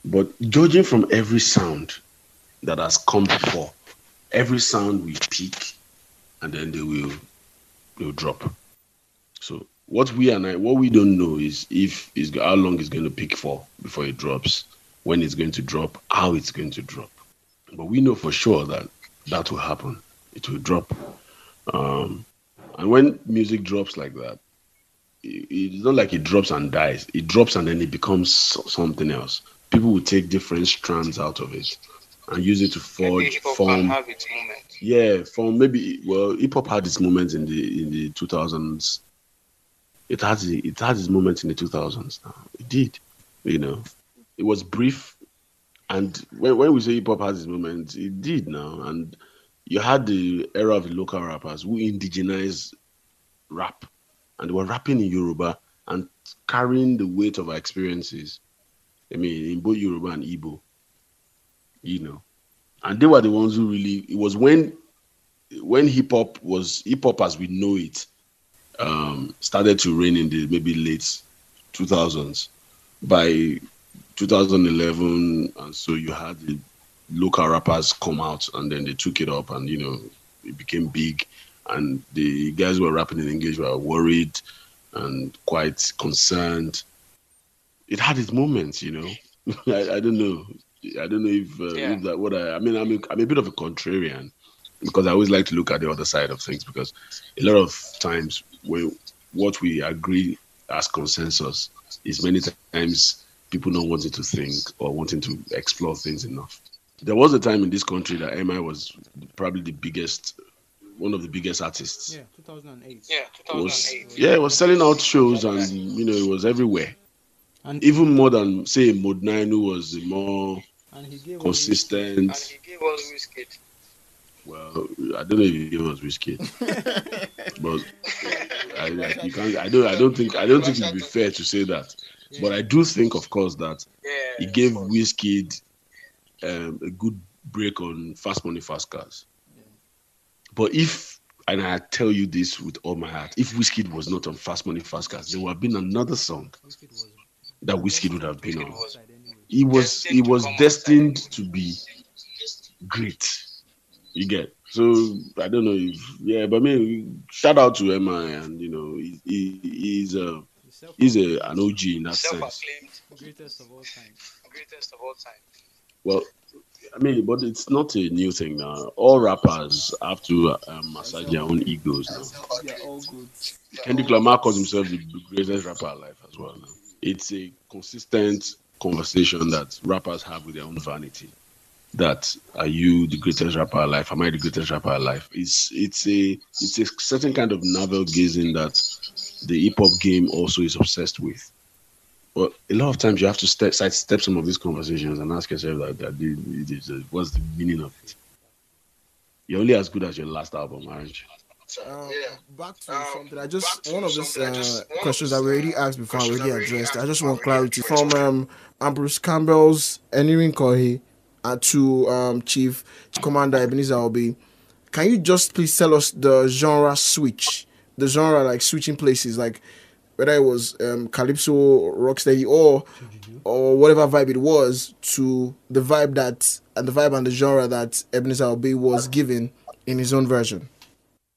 Speaker 5: But judging from every sound that has come before, every sound will peak, and then they will they will drop. So what we and I what we don't know is if is how long it's going to peak for before it drops, when it's going to drop, how it's going to drop. But we know for sure that that will happen. It will drop. Um, and when music drops like that, it- it's not like it drops and dies. It drops and then it becomes something else. People will take different strands out of it and use it to forge, form.
Speaker 7: have its moment.
Speaker 5: Yeah, from maybe well, hip hop had its moments in the in the two thousands. It had it had its moments in the two thousands. It did, you know. It was brief, and when when we say hip hop has its moments, it did now. And you had the era of local rappers who indigenized rap, and they were rapping in Yoruba and carrying the weight of our experiences. I mean, in both Yoruba and Igbo, you know and they were the ones who really it was when when hip hop was hip hop as we know it um started to reign in the maybe late 2000s by 2011 and so you had the local rappers come out and then they took it up and you know it became big and the guys who were rapping in english were worried and quite concerned it had its moments you know I, I don't know I don't know if, uh,
Speaker 7: Yeah.
Speaker 5: if that what I I mean I'm a, I'm a bit of a contrarian because I always like to look at the other side of things because a lot of times when what we agree as consensus is many times people not wanting to think or wanting to explore things enough. There was a time in this country that MI was probably the biggest one of the biggest artists.
Speaker 3: Yeah, 2008.
Speaker 7: Yeah,
Speaker 5: It was
Speaker 7: 2008.
Speaker 5: yeah, it was selling out shows and you know it was everywhere.
Speaker 3: And
Speaker 5: Even more than say Modenine who was the more
Speaker 3: and he gave us-
Speaker 5: consistent
Speaker 7: And he gave us Wizkid.
Speaker 5: Well, I don't know if he gave us Wizkid, but I, I, you can't. I don't. I don't think. I don't think it'd be fair to say that. But I do think, of course, that
Speaker 7: Yeah.
Speaker 5: he gave Wizkid um, a good break on fast money, fast cars. But if, and I tell you this with all my heart, if Wizkid was not on fast money, fast cars, there would have been another song that Wizkid would have been on.
Speaker 7: was
Speaker 5: He was. He was destined to be great. You get so I don't know if yeah, but I mean shout out to MI and you know he, he he's a he's a an OG in that sense.
Speaker 7: self-acclaimed
Speaker 3: greatest of all time.
Speaker 7: greatest of all time.
Speaker 5: Well, I mean, but it's not a new thing now. All rappers have to um, massage their own egos now. Kendrick Lamar calls himself the greatest rapper alive as well. Now. It's a consistent conversation that rappers have with their own vanity. That are you the greatest rapper alive? Am I the greatest rapper alive? It's it's a it's a certain kind of navel gazing that the hip hop game also is obsessed with. But a lot of times you have to step sidestep some of these conversations and ask yourself that, that the- it is, uh, what's the meaning of it? You're only as good as your last album, aren't you?
Speaker 2: Um,
Speaker 8: Yeah.
Speaker 2: Back to
Speaker 8: Um,
Speaker 2: something. I just one of these
Speaker 8: something I
Speaker 2: uh,
Speaker 8: just- one of
Speaker 2: questions
Speaker 8: these,
Speaker 2: that we already asked before, I already
Speaker 8: that we
Speaker 2: addressed. I just want clarity from um, Ambrose Campbell's Enirin Kohi uh, to um, Chief Commander Ebenezer Obey. Can you just please tell us the genre switch, the genre like switching places, like whether it was um, calypso, rocksteady, or or whatever vibe it was, to the vibe that and the vibe and the genre that Ebenezer Obey was given in his own version.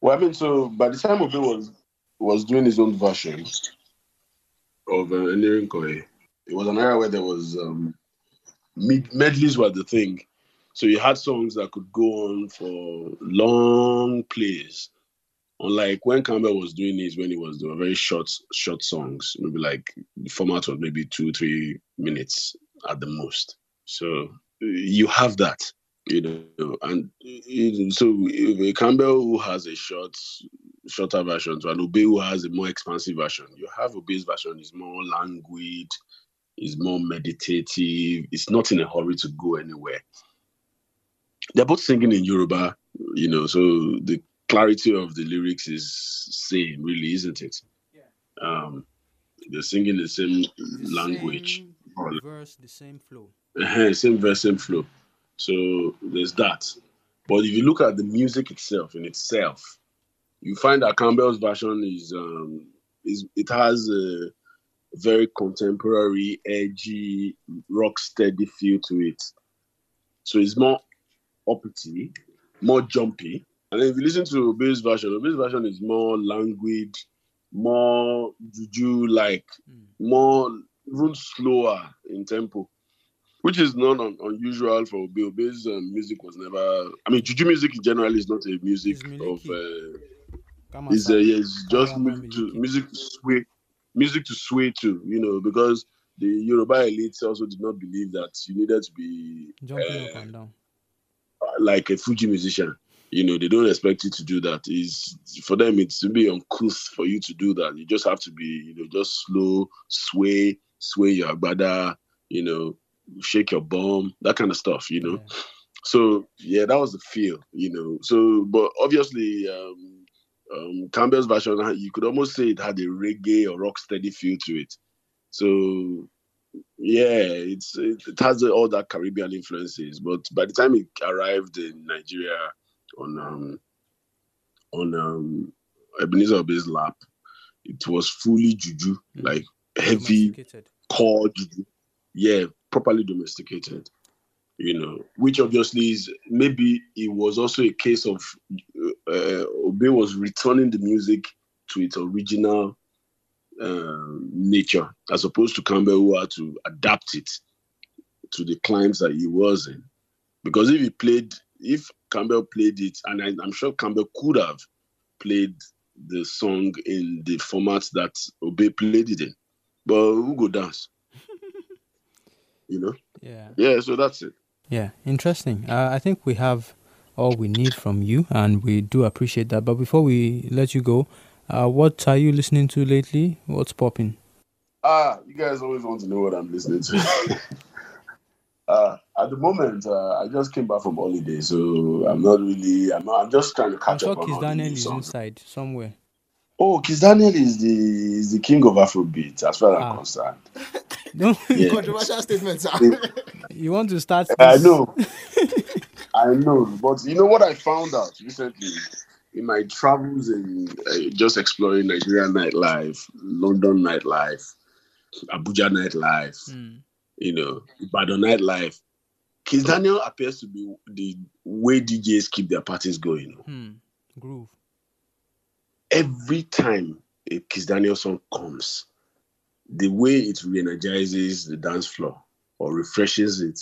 Speaker 5: Well, I mean, so by the time Obey was was doing his own version of uh, Enirin Kohe, it was an era where there was um, mid- medleys were the thing. So you had songs that could go on for long plays. Unlike when Campbell was doing his, when he was doing very short, short songs, maybe like the format was maybe two, three minutes at the most. So you have that, you know, and so Campbell who has a short, shorter version to an Obey who has a more expansive version, you have Obey's version is more languid, is more meditative. It's not in a hurry to go anywhere. They're both singing in Yoruba, you know, so the clarity of the lyrics is same, really, isn't it?
Speaker 3: Yeah.
Speaker 5: Um, they're singing the same
Speaker 3: The
Speaker 5: language,
Speaker 3: same verse, the same flow.
Speaker 5: same verse, same flow. So there's that. But if you look at the music itself in itself, you find that Campbell's version is um is it has a very contemporary, edgy, rock steady feel to it. So it's more uppity, more jumpy. And if you listen to Obey's version, Obey's version is more languid, more juju like,
Speaker 3: Mm.
Speaker 5: more even slower in tempo which is not un- unusual for Obey. Obey's um, music was never. I mean, juju music in general is not a music of. Uh,
Speaker 3: Come
Speaker 5: it's, uh, yeah, it's just music to, music to sway, music to sway to. You know, because the Yoruba elites also did not believe that you needed to be
Speaker 3: Jumping
Speaker 5: uh,
Speaker 3: up and down.
Speaker 5: like a Fuji musician. You know, they don't expect you to do that. Is for them, it's to be uncouth for you to do that. You just have to be, you know, just slow, sway, sway your agbada, you know, shake your bum, that kind of stuff, you know.
Speaker 3: Yeah.
Speaker 5: So yeah, that was the feel, you know. So, but obviously, um, um, Campbell's version, you could almost say it had a reggae or rock steady feel to it. So yeah, it's it, it has all that Caribbean influences. But by the time it arrived in Nigeria on um on um Ebenezer Obey's lap, it was fully juju,
Speaker 3: Mm.
Speaker 5: like heavy core juju. Yeah, properly domesticated. You know, which obviously is maybe it was also a case of uh, Obey was returning the music to its original um nature, as opposed to Campbell who had to adapt it to the climes that he was in. Because if he played, if Campbell played it, and I, I'm sure Campbell could have played the song in the format that Obey played it in, but who go dance? you know?
Speaker 3: Yeah.
Speaker 5: Yeah, so that's it.
Speaker 3: Yeah, interesting. Uh, I think we have all we need from you, and we do appreciate that. But before we let you go, uh, what are you listening to lately? What's popping?
Speaker 5: Ah, you guys always want to know what I'm listening to. uh, at the moment, uh, I just came back from holiday, so I'm not really. I'm, not, I'm just trying to
Speaker 3: I'm
Speaker 5: catch
Speaker 3: sure
Speaker 5: up on
Speaker 3: Kiss
Speaker 5: all
Speaker 3: Daniel is
Speaker 5: songs.
Speaker 3: inside somewhere.
Speaker 5: Oh, Kiss Daniel is the is the king of Afrobeat, as far as
Speaker 3: Ah.
Speaker 5: I'm concerned.
Speaker 3: No,
Speaker 5: Yeah.
Speaker 2: Controversial statement, sir.
Speaker 3: you want to start?
Speaker 5: I know, I know, but you know what I found out recently in my travels and uh, just exploring Nigerian nightlife, London nightlife, Abuja nightlife.
Speaker 3: Hmm.
Speaker 5: You know, Ibadan nightlife. Kiss Daniel appears to be the way DJs keep their parties going.
Speaker 3: Hmm. Groove.
Speaker 5: Every time a Kiss Daniel song comes, the way it re-energizes the dance floor or refreshes it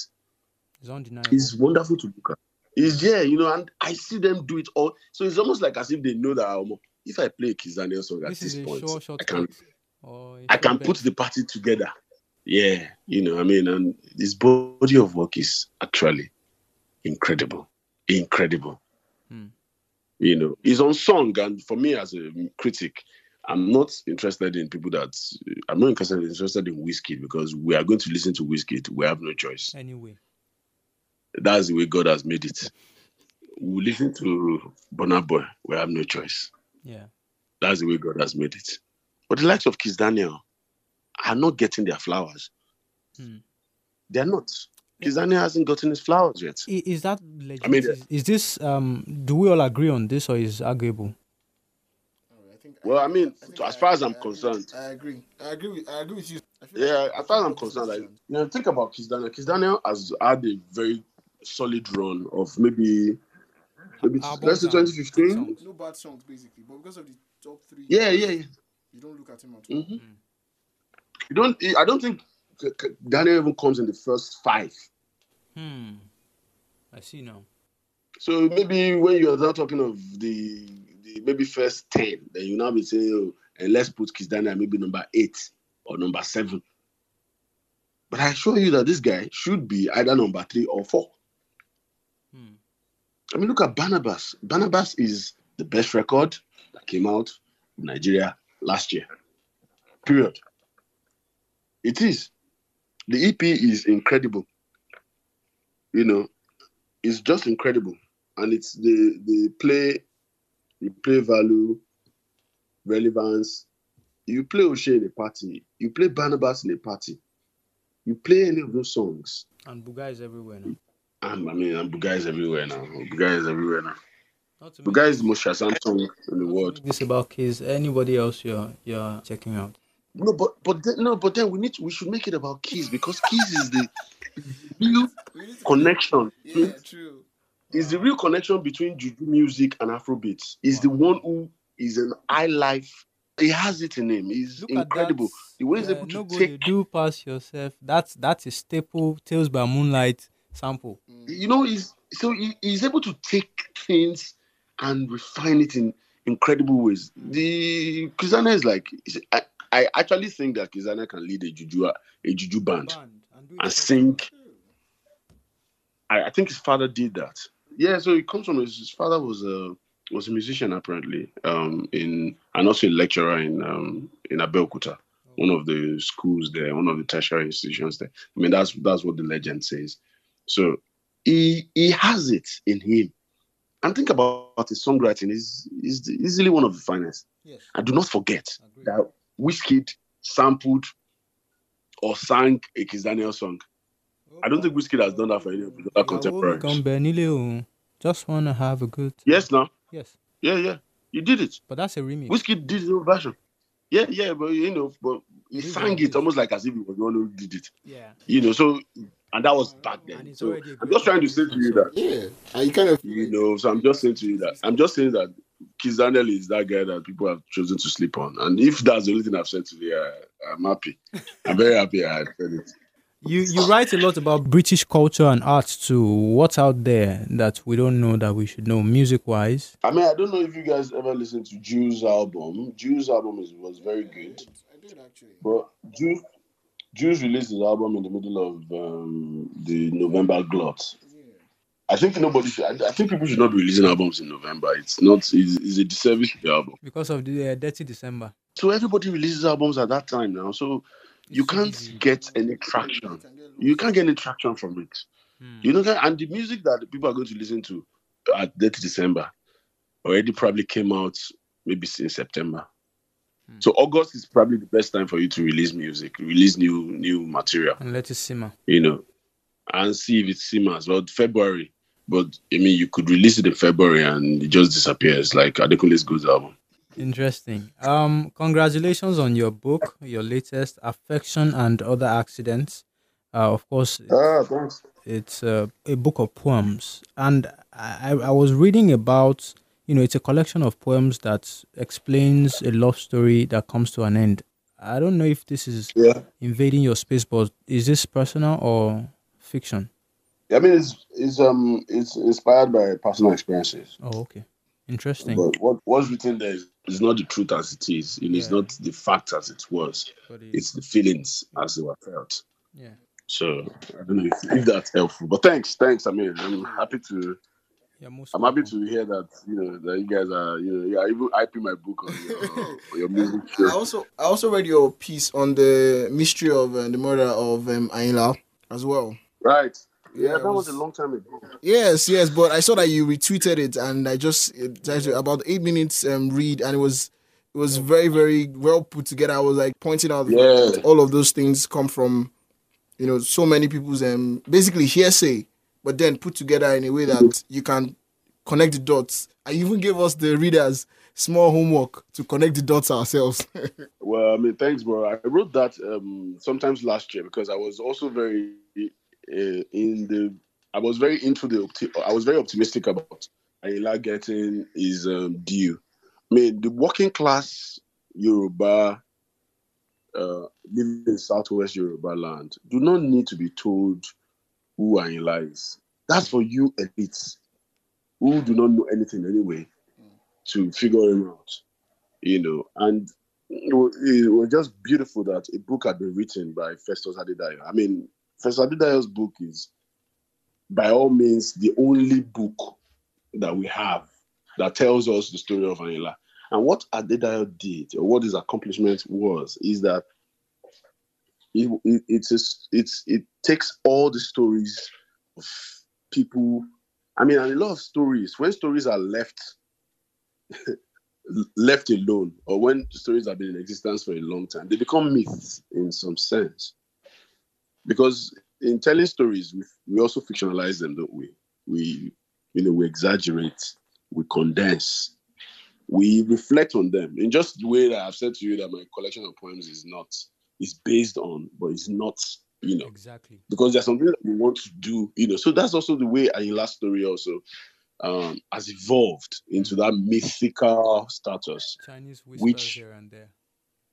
Speaker 3: It's undeniable.
Speaker 5: is wonderful to look at. Is yeah, you know, and I see them do it all. So it's almost like as if they know that um, if I play a Kiss Daniel song at
Speaker 3: this
Speaker 5: this,
Speaker 3: is a
Speaker 5: point,
Speaker 3: sure
Speaker 5: I can I can put the party together. Yeah, you know, I mean, and this body of work is actually incredible, incredible.
Speaker 3: Hmm.
Speaker 5: You know, it's on song, and for me as a critic, I'm not interested in people that I'm not interested interested in Wizkid because we are going to listen to Wizkid. We have no choice.
Speaker 3: Anyway.
Speaker 5: That's the way God has made it. We listen to Burna Boy. We have no choice.
Speaker 3: Yeah.
Speaker 5: That's the way God has made it. But the likes of Kiss Daniel are not getting their flowers.
Speaker 3: Hmm.
Speaker 5: They're not. Kiss Daniel hasn't gotten his flowers yet.
Speaker 3: Is that legit?
Speaker 5: I mean,
Speaker 3: is, is this um? Do we all agree on this, or is arguable?
Speaker 2: I
Speaker 5: Well, I mean,
Speaker 2: think
Speaker 5: as
Speaker 2: I-
Speaker 5: far as I'm
Speaker 2: I-
Speaker 5: concerned,
Speaker 2: I agree. I agree. With, I agree with you. I feel
Speaker 5: yeah,
Speaker 2: like-
Speaker 5: as far as I'm concerned, like, you know, think about Kiss Daniel. Kiss Daniel has had a very solid run of maybe, maybe
Speaker 3: Albums
Speaker 5: let's say 2015.
Speaker 2: no bad songs basically, but because of the top three,
Speaker 5: Yeah, yeah, yeah.
Speaker 2: you don't look at him at all.
Speaker 5: hmm You don't. I don't think Daniel even comes in the first five.
Speaker 3: Hmm. I see now.
Speaker 5: So maybe when you're now talking of the, the maybe first ten, then you now be saying, oh, and let's put Kiss Daniel maybe number eight or number seven. But I assure you that this guy should be either number three or four.
Speaker 3: Hmm.
Speaker 5: I mean, look at Barnabas. Barnabas is the best record that came out in Nigeria last year. Period. It is. the EP is incredible. You know, it's just incredible, and it's the the play, the play value, relevance. You play O'Shea in a party, you play Barnabas in a party, you play any of those songs.
Speaker 3: And Buga is everywhere now.
Speaker 5: And I mean, and Buga is everywhere now. Buga is everywhere now.
Speaker 3: Not to
Speaker 5: Buga is the most Shazam song in the world.
Speaker 3: this about Kiss. Anybody else you're you're checking out?
Speaker 5: No, but but then, no, but then we need to, we should make it about Keys because Keys is the real connection.
Speaker 2: Yeah, true.
Speaker 5: Is the real connection between juju music and Afrobeats. Is the one who is an high life. He has it in him. He's
Speaker 3: Look
Speaker 5: incredible. The way he's
Speaker 3: uh,
Speaker 5: able to
Speaker 3: no
Speaker 5: take,
Speaker 3: you do pass yourself. That's that's a staple Tales by Moonlight sample.
Speaker 5: you know, he's so he, he's able to take things and refine it in incredible ways. The Kizana is like I, I actually think that Kizana can lead a juju a juju band.
Speaker 3: Band and
Speaker 5: and sing. I, I think his father did that. Yeah, so it comes from his, his father was a was a musician apparently, um, in and also a lecturer in um, in Abeokuta, one of the schools there, one of the tertiary institutions there. I mean, that's that's what the legend says. So he he has it in him. And think about his songwriting is is easily one of the finest.
Speaker 3: Yes.
Speaker 5: And do not forget that Wizkid sampled or sang a Kiss Daniel song. I don't think Wizkid has done that for any of his other contemporaries.
Speaker 3: kan bẹ nílé òun. Just wanna have a good.
Speaker 5: Yes, now.
Speaker 3: Yes.
Speaker 5: Yeah, yeah. You did it.
Speaker 3: But that's a remix.
Speaker 5: Wizkid did his own version. Yeah, yeah, but you know, but he
Speaker 3: This
Speaker 5: sang it almost like as if he was the one who did it.
Speaker 3: Yeah.
Speaker 5: You know, so and that was back then. So
Speaker 3: already a
Speaker 5: I'm just trying to say to you that
Speaker 2: Yeah, and you kind of
Speaker 5: you know, so I'm just saying to you that I'm just saying that Kiss Daniel is that guy that people have chosen to sleep on. And if that's the only thing I've said today, I, I'm happy. I'm very happy I had said it.
Speaker 3: You you write a lot about British culture and art too. What's out there that we don't know that we should know music wise?
Speaker 5: I mean, I don't know if you guys ever listened to Jew's album. Jew's album is, was very good.
Speaker 2: I did actually.
Speaker 5: But Juls, Juls released his album in the middle of um, the November glut. I think nobody should. I, I think people should not be releasing albums in November. It's not. It's, it's a disservice to the album.
Speaker 3: Because of the uh, Dirty December.
Speaker 5: So everybody releases albums at that time now. So you
Speaker 3: It's
Speaker 5: can't
Speaker 3: easy.
Speaker 5: get any traction. You can't get any traction from it.
Speaker 3: Hmm.
Speaker 5: You know, and the music that people are going to listen to at 30 December already probably came out maybe since September.
Speaker 3: Hmm.
Speaker 5: So August is probably the best time for you to release music, release new new material,
Speaker 3: And let it simmer.
Speaker 5: you know, and see if it simmers. Well, February, but I mean, you could release it in February and it just disappears, like Adekunle Gold's album.
Speaker 3: Interesting. Um, congratulations on your book, your latest, Affection and Other Accidents. Uh, of course,
Speaker 5: Ah, thanks.
Speaker 3: it's uh, a book of poems, and I, I was reading about, you know, it's a collection of poems that explains a love story that comes to an end. I don't know if this is
Speaker 5: Yeah.
Speaker 3: invading your space, but is this personal or fiction?
Speaker 5: I mean, it's it's um it's inspired by personal experiences.
Speaker 3: Oh, okay, interesting.
Speaker 5: But what what's written there is, is not the truth as it is. You know, It's not the fact as it was.
Speaker 3: But it-
Speaker 5: It's the feelings as they were felt.
Speaker 3: yeah.
Speaker 5: So I don't know if, if that's helpful. But thanks, thanks. I mean, I'm happy to
Speaker 3: You're most
Speaker 5: I'm happy to hear that you know that you guys are you know you're even hyping my book on your, your music
Speaker 2: I also I also read your piece on the mystery of uh, the murder of um, Ayinla as well.
Speaker 5: Right.
Speaker 2: Yeah,
Speaker 5: Yeah, that was,
Speaker 2: was-
Speaker 5: a long time ago.
Speaker 2: Yes, yes, but I saw that you retweeted it, and I just it, tried about eight minutes um, read, and it was it was very very well put together. I was like pointing out
Speaker 5: Yeah.
Speaker 2: that all of those things come from you know so many people's um basically hearsay, but then put together in a way that you can connect the dots. I even gave us the readers small homework to connect the dots ourselves.
Speaker 5: Well, I mean, thanks, bro. I wrote that um sometimes last year because I was also very uh, in the. I was very into the. I was very optimistic about Ayinla getting his um, due. I mean, the working class Yoruba uh, living in Southwest Yoruba land do not need to be told who Ayinla is. That's for you elites who do not know anything anyway to figure him out. You know, and it was just beautiful that a book had been written by Festus Adedayo. I mean, Festus Adedayo's book is, by all means, the only book that we have that tells us the story of Ayinla. And what Adedayo did, or what his accomplishment was, is that it, it it's it's it takes all the stories of people. I mean, and a lot of stories. When stories are left left alone, or when stories have been in existence for a long time, they become myths in some sense. Because in telling stories, we, we also fictionalize them, don't we? We, you know, we exaggerate, we condense, we reflect on them in just the way that I've said to you that my collection of poems is not is based on, but it's not, you know,
Speaker 3: Exactly.
Speaker 5: because there's something that we want to do, you know. So that's also the way Ayinla's story also um, has evolved into that mythical status.
Speaker 3: Chinese whispers
Speaker 5: Which-
Speaker 3: here and there.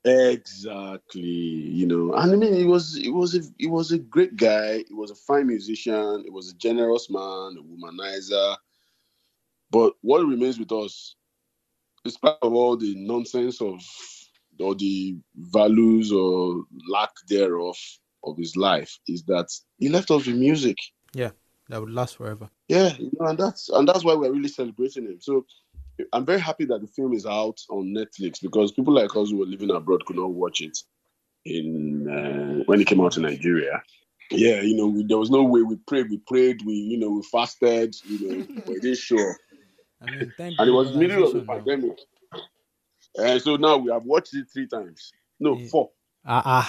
Speaker 5: Exactly, you know, and I mean, he was, he was, a, he was a great guy. He was a fine musician. He was a generous man, a womanizer. But what remains with us, despite of all the nonsense of, or the values or lack thereof of his life, is that he left us with music.
Speaker 3: Yeah, that would last forever.
Speaker 5: Yeah, you know, and that's and that's why we're really celebrating him. So I'm very happy that the film is out on Netflix because people like us who were living abroad could not watch it in uh, when it came out in Nigeria. Yeah, you know, we, there was no way we prayed, we prayed, we you know, we fasted, you know, it didn't show.
Speaker 3: I mean,
Speaker 5: And it was middle of the pandemic. And so now we have watched it three times. No,
Speaker 3: Yeah.
Speaker 5: four.
Speaker 3: Ah, ah.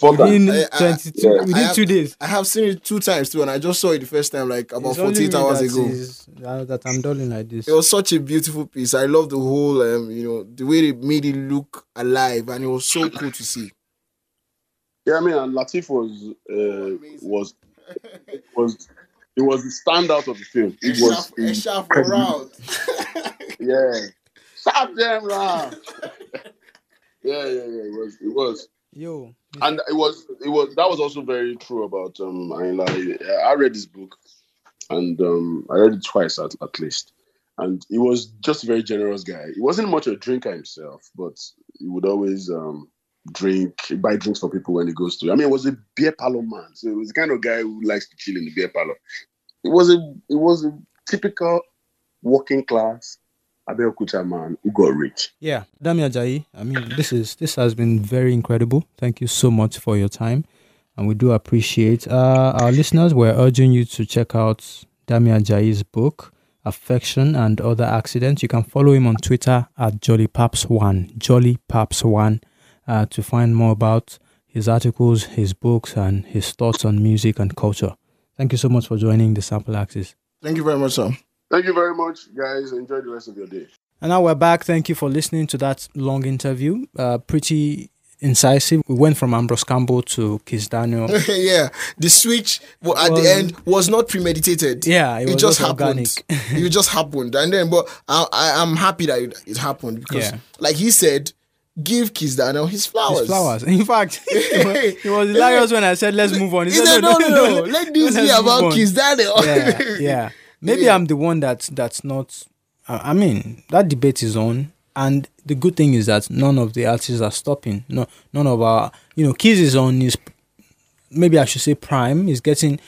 Speaker 5: Four times.
Speaker 3: Within
Speaker 2: I- I-
Speaker 3: 22,
Speaker 5: yeah.
Speaker 3: within
Speaker 2: have-
Speaker 3: two days.
Speaker 2: I have seen it two times too, and I just saw it the first time like about
Speaker 3: It's
Speaker 2: 48 hours
Speaker 3: that
Speaker 2: ago.
Speaker 3: is- that, that I'm dulling like this.
Speaker 2: It was such a beautiful piece. I love the whole, um, you know, the way they made it look alive, and it was so cool to see.
Speaker 5: Yeah, I mean, and Lateef was uh, was was it was the standout of the film. It was incredible. Yeah. Stop them round. yeah, yeah, yeah. It was it was.
Speaker 3: Yo,
Speaker 5: And it was it was that was also very true about um. I read this book and um I read it twice at, at least. And he was just a very generous guy. He wasn't much a drinker himself, but he would always um drink, buy drinks for people when he goes to. I mean, he was a beer parlor man, so he was the kind of guy who likes to chill in the beer parlor. It was a it was a typical working class Abeokuta man who got rich.
Speaker 3: Yeah, Dami Ajayi. I mean, this is this has been very incredible. Thank you so much for your time, and we do appreciate uh, our listeners. We're urging you to check out Dami Ajayi's book, Affection and Other Accidents. You can follow him on Twitter at JollyPaps1, JollyPaps1, uh, to find more about his articles, his books, and his thoughts on music and culture. Thank you so much for joining the Sample Axis.
Speaker 2: Thank you very much, sir.
Speaker 5: Thank you very much, guys. Enjoy the rest of your day.
Speaker 3: And now we're back. Thank you for listening to that long interview. Uh, pretty incisive. We went from Ambrose Campbell to Kiss Daniel.
Speaker 2: yeah, the switch wa- at
Speaker 3: Was-
Speaker 2: the end was not premeditated.
Speaker 3: Yeah, it
Speaker 2: it,
Speaker 3: was
Speaker 2: just
Speaker 3: just
Speaker 2: happened.
Speaker 3: organic.
Speaker 2: it just happened, and then, but I, I, I'm happy that it, it happened because,
Speaker 3: Yeah.
Speaker 2: like he said, give Kiss Daniel his flowers.
Speaker 3: His flowers. In fact, it was, it was hilarious when I said, let's move on.
Speaker 2: He said, "No, no, no, let this be
Speaker 3: let's move
Speaker 2: about
Speaker 3: on."
Speaker 2: Kiss Daniel."
Speaker 3: yeah, yeah. Maybe
Speaker 2: Yeah.
Speaker 3: I'm the one that's that's not. I mean, that debate is on, and the good thing is that none of the artists are stopping. No, none of our, you know, Keys is on his. Maybe I should say prime. is getting.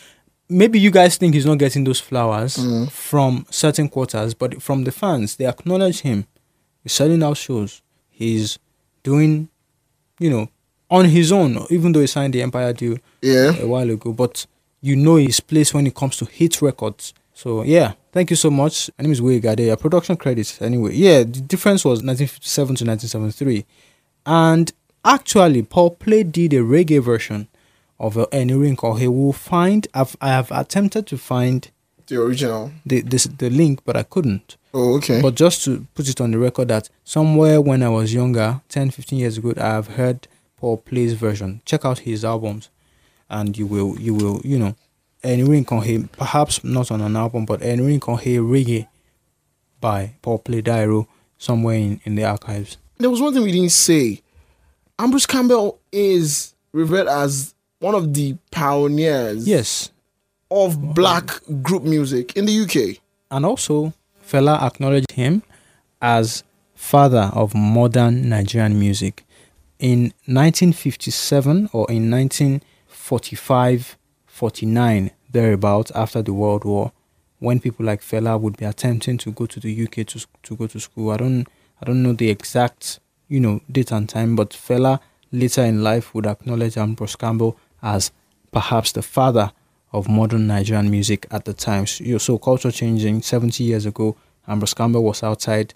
Speaker 3: Maybe you guys think he's not getting those flowers mm-hmm. from certain quarters, but from the fans, they acknowledge him. He's selling out shows. He's doing, you know, on his own. Even though he signed the Empire deal
Speaker 2: yeah.
Speaker 3: a while ago, but you know his place when it comes to hit records. So yeah, thank you so much. My name is Wei Gade. Production credits anyway. Yeah, the difference was 1957 to 1973, and actually Paul Play did a reggae version of uh, Enirin He will find. I've I have attempted to find
Speaker 2: The original.
Speaker 3: the this the link, but I couldn't.
Speaker 2: Oh, okay.
Speaker 3: But just to put it on the record that somewhere when I was younger, 10, 15 years ago, I have heard Paul Play's version. Check out his albums and you will, you will, you know, Enrin Conhe, perhaps not on an album, but Enrin Conhe Reggae by Paul Play Dairo somewhere in, in the archives.
Speaker 2: there was one thing we didn't say. Ambrose Campbell is revered as one of the pioneers
Speaker 3: Yes.
Speaker 2: of black group music in the UK.
Speaker 3: And also, Fela acknowledged him as father of modern Nigerian music. In 1957 or in 1945 49, thereabout, after the World War, when people like Fela would be attempting to go to the UK to, to go to school. I don't, I don't know the exact, you know, date and time, but Fela later in life would acknowledge Ambrose Campbell as perhaps the father of modern Nigerian music at the time. So, so culture changing 70 years ago, Ambrose Campbell was outside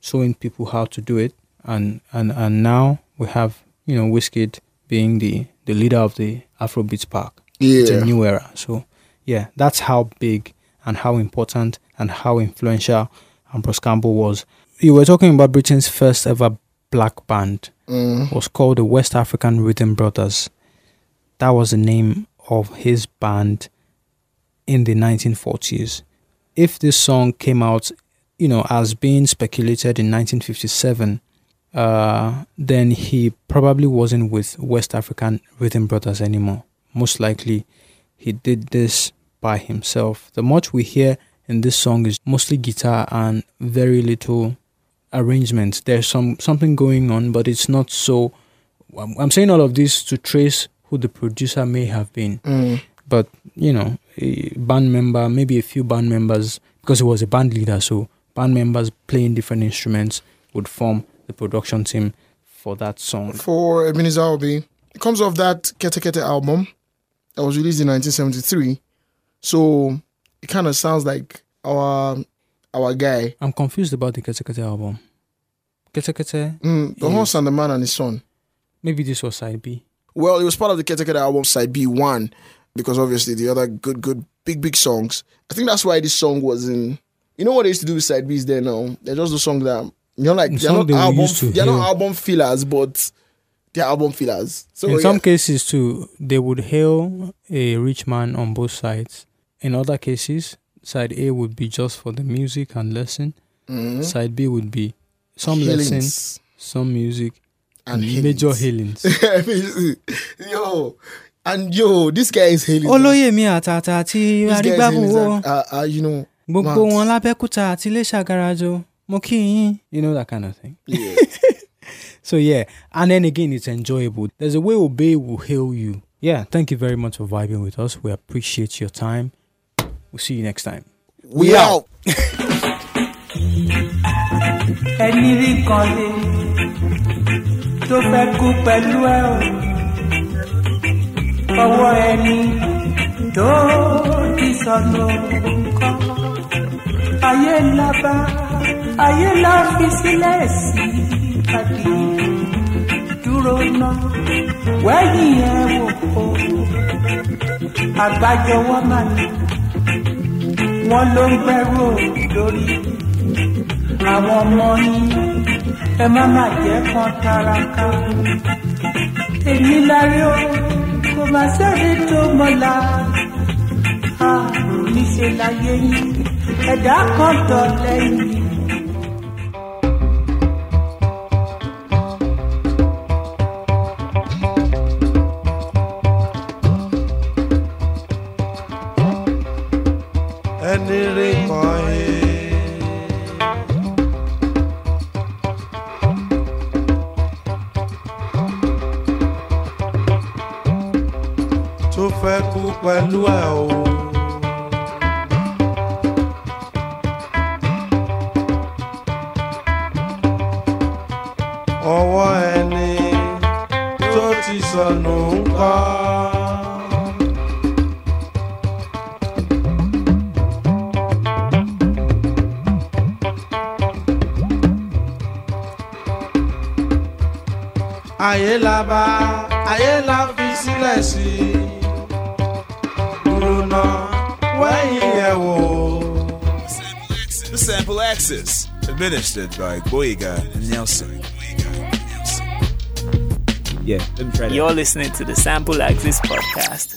Speaker 3: showing people how to do it, and and and now we have you know Wizkid being the the leader of the Afrobeats Park. It's a new era. So yeah, that's how big and how important and how influential Ambrose Campbell was. You were talking about Britain's first ever black band
Speaker 2: Mm.
Speaker 3: was called the West African Rhythm Brothers. That was the name of his band in the 1940s. If this song came out, you know, as being speculated in 1957, uh, then he probably wasn't with West African Rhythm Brothers anymore. Most likely, he did this by himself. The much we hear in this song is mostly guitar and very little arrangement. There's some something going on, but it's not so. I'm, saying all of this to trace who the producer may have been,
Speaker 2: Mm.
Speaker 3: but you know, a band member, maybe a few band members, because he was a band leader, so band members playing different instruments would form the production team for that song.
Speaker 2: For Ebenezer Obey, it comes off that Kete Kete album that was released in 1973. So it kind of sounds like our our guy,
Speaker 3: I'm confused about the Kete Kete album. Kete Kete,
Speaker 2: mm, the
Speaker 3: Yes.
Speaker 2: horse and the man and his son.
Speaker 3: maybe this was side B.
Speaker 2: Well, it was part of the Kete Kete album side B one because obviously the other good, good, big, big songs. I think that's why this song was in. You know what they used to do with side B's there now? They're just the songs that you know, like
Speaker 3: The
Speaker 2: they're
Speaker 3: song
Speaker 2: not album, they're not album fillers, but they're album fillers. So
Speaker 3: in
Speaker 2: yeah.
Speaker 3: some cases too, they would hail a rich man on both sides. In other cases, side A would be just for the music and lesson.
Speaker 2: Mhm.
Speaker 3: Side B would be some lesson, some music,
Speaker 2: and
Speaker 3: major
Speaker 2: healings. yo, and yo, this guy is hailing.
Speaker 3: olóyè mi àtàtà àti
Speaker 2: This guy is
Speaker 3: wo
Speaker 2: Uh, uh, you know,
Speaker 3: gbogbo wọn lábẹ́kúta àti iléṣà garajo mo kí yín you know that kind of thing.
Speaker 2: yeah.
Speaker 3: So yeah, and then again, it's enjoyable. There's a way Obey will heal you. Yeah, thank you very much for vibing with us. We appreciate your time. We'll see you next time.
Speaker 2: we out.
Speaker 1: ẹni rí kan lé tó fẹ́ kú pẹ̀lú ẹ o ọwọ́ ẹni tó ti sọnù nǹkan ayé ńlá bá ayé ńlá fi sílẹ̀ sí ìpàdé dúró ná wẹ́yìn ẹ wò ó àgbájọwọ́ máa ní wọ́n ló ń gbẹ́rù lórí. Àwọn ọmọ yín ẹ má má jẹ́ kan taraka èmi lárí o kò má sẹ́ni tó mọ́la níṣẹ́ láyé yín. Ẹ̀dá kan tọ̀ lẹ́yìn.
Speaker 9: Ayé bá ayé la fi sílẹ̀ sí i dúró náà wẹ́yìn ẹ̀ wò.
Speaker 4: The Sample Axis, administered by Boyega Nelson.
Speaker 6: Yeah, you're listening to the Sample Axis podcast.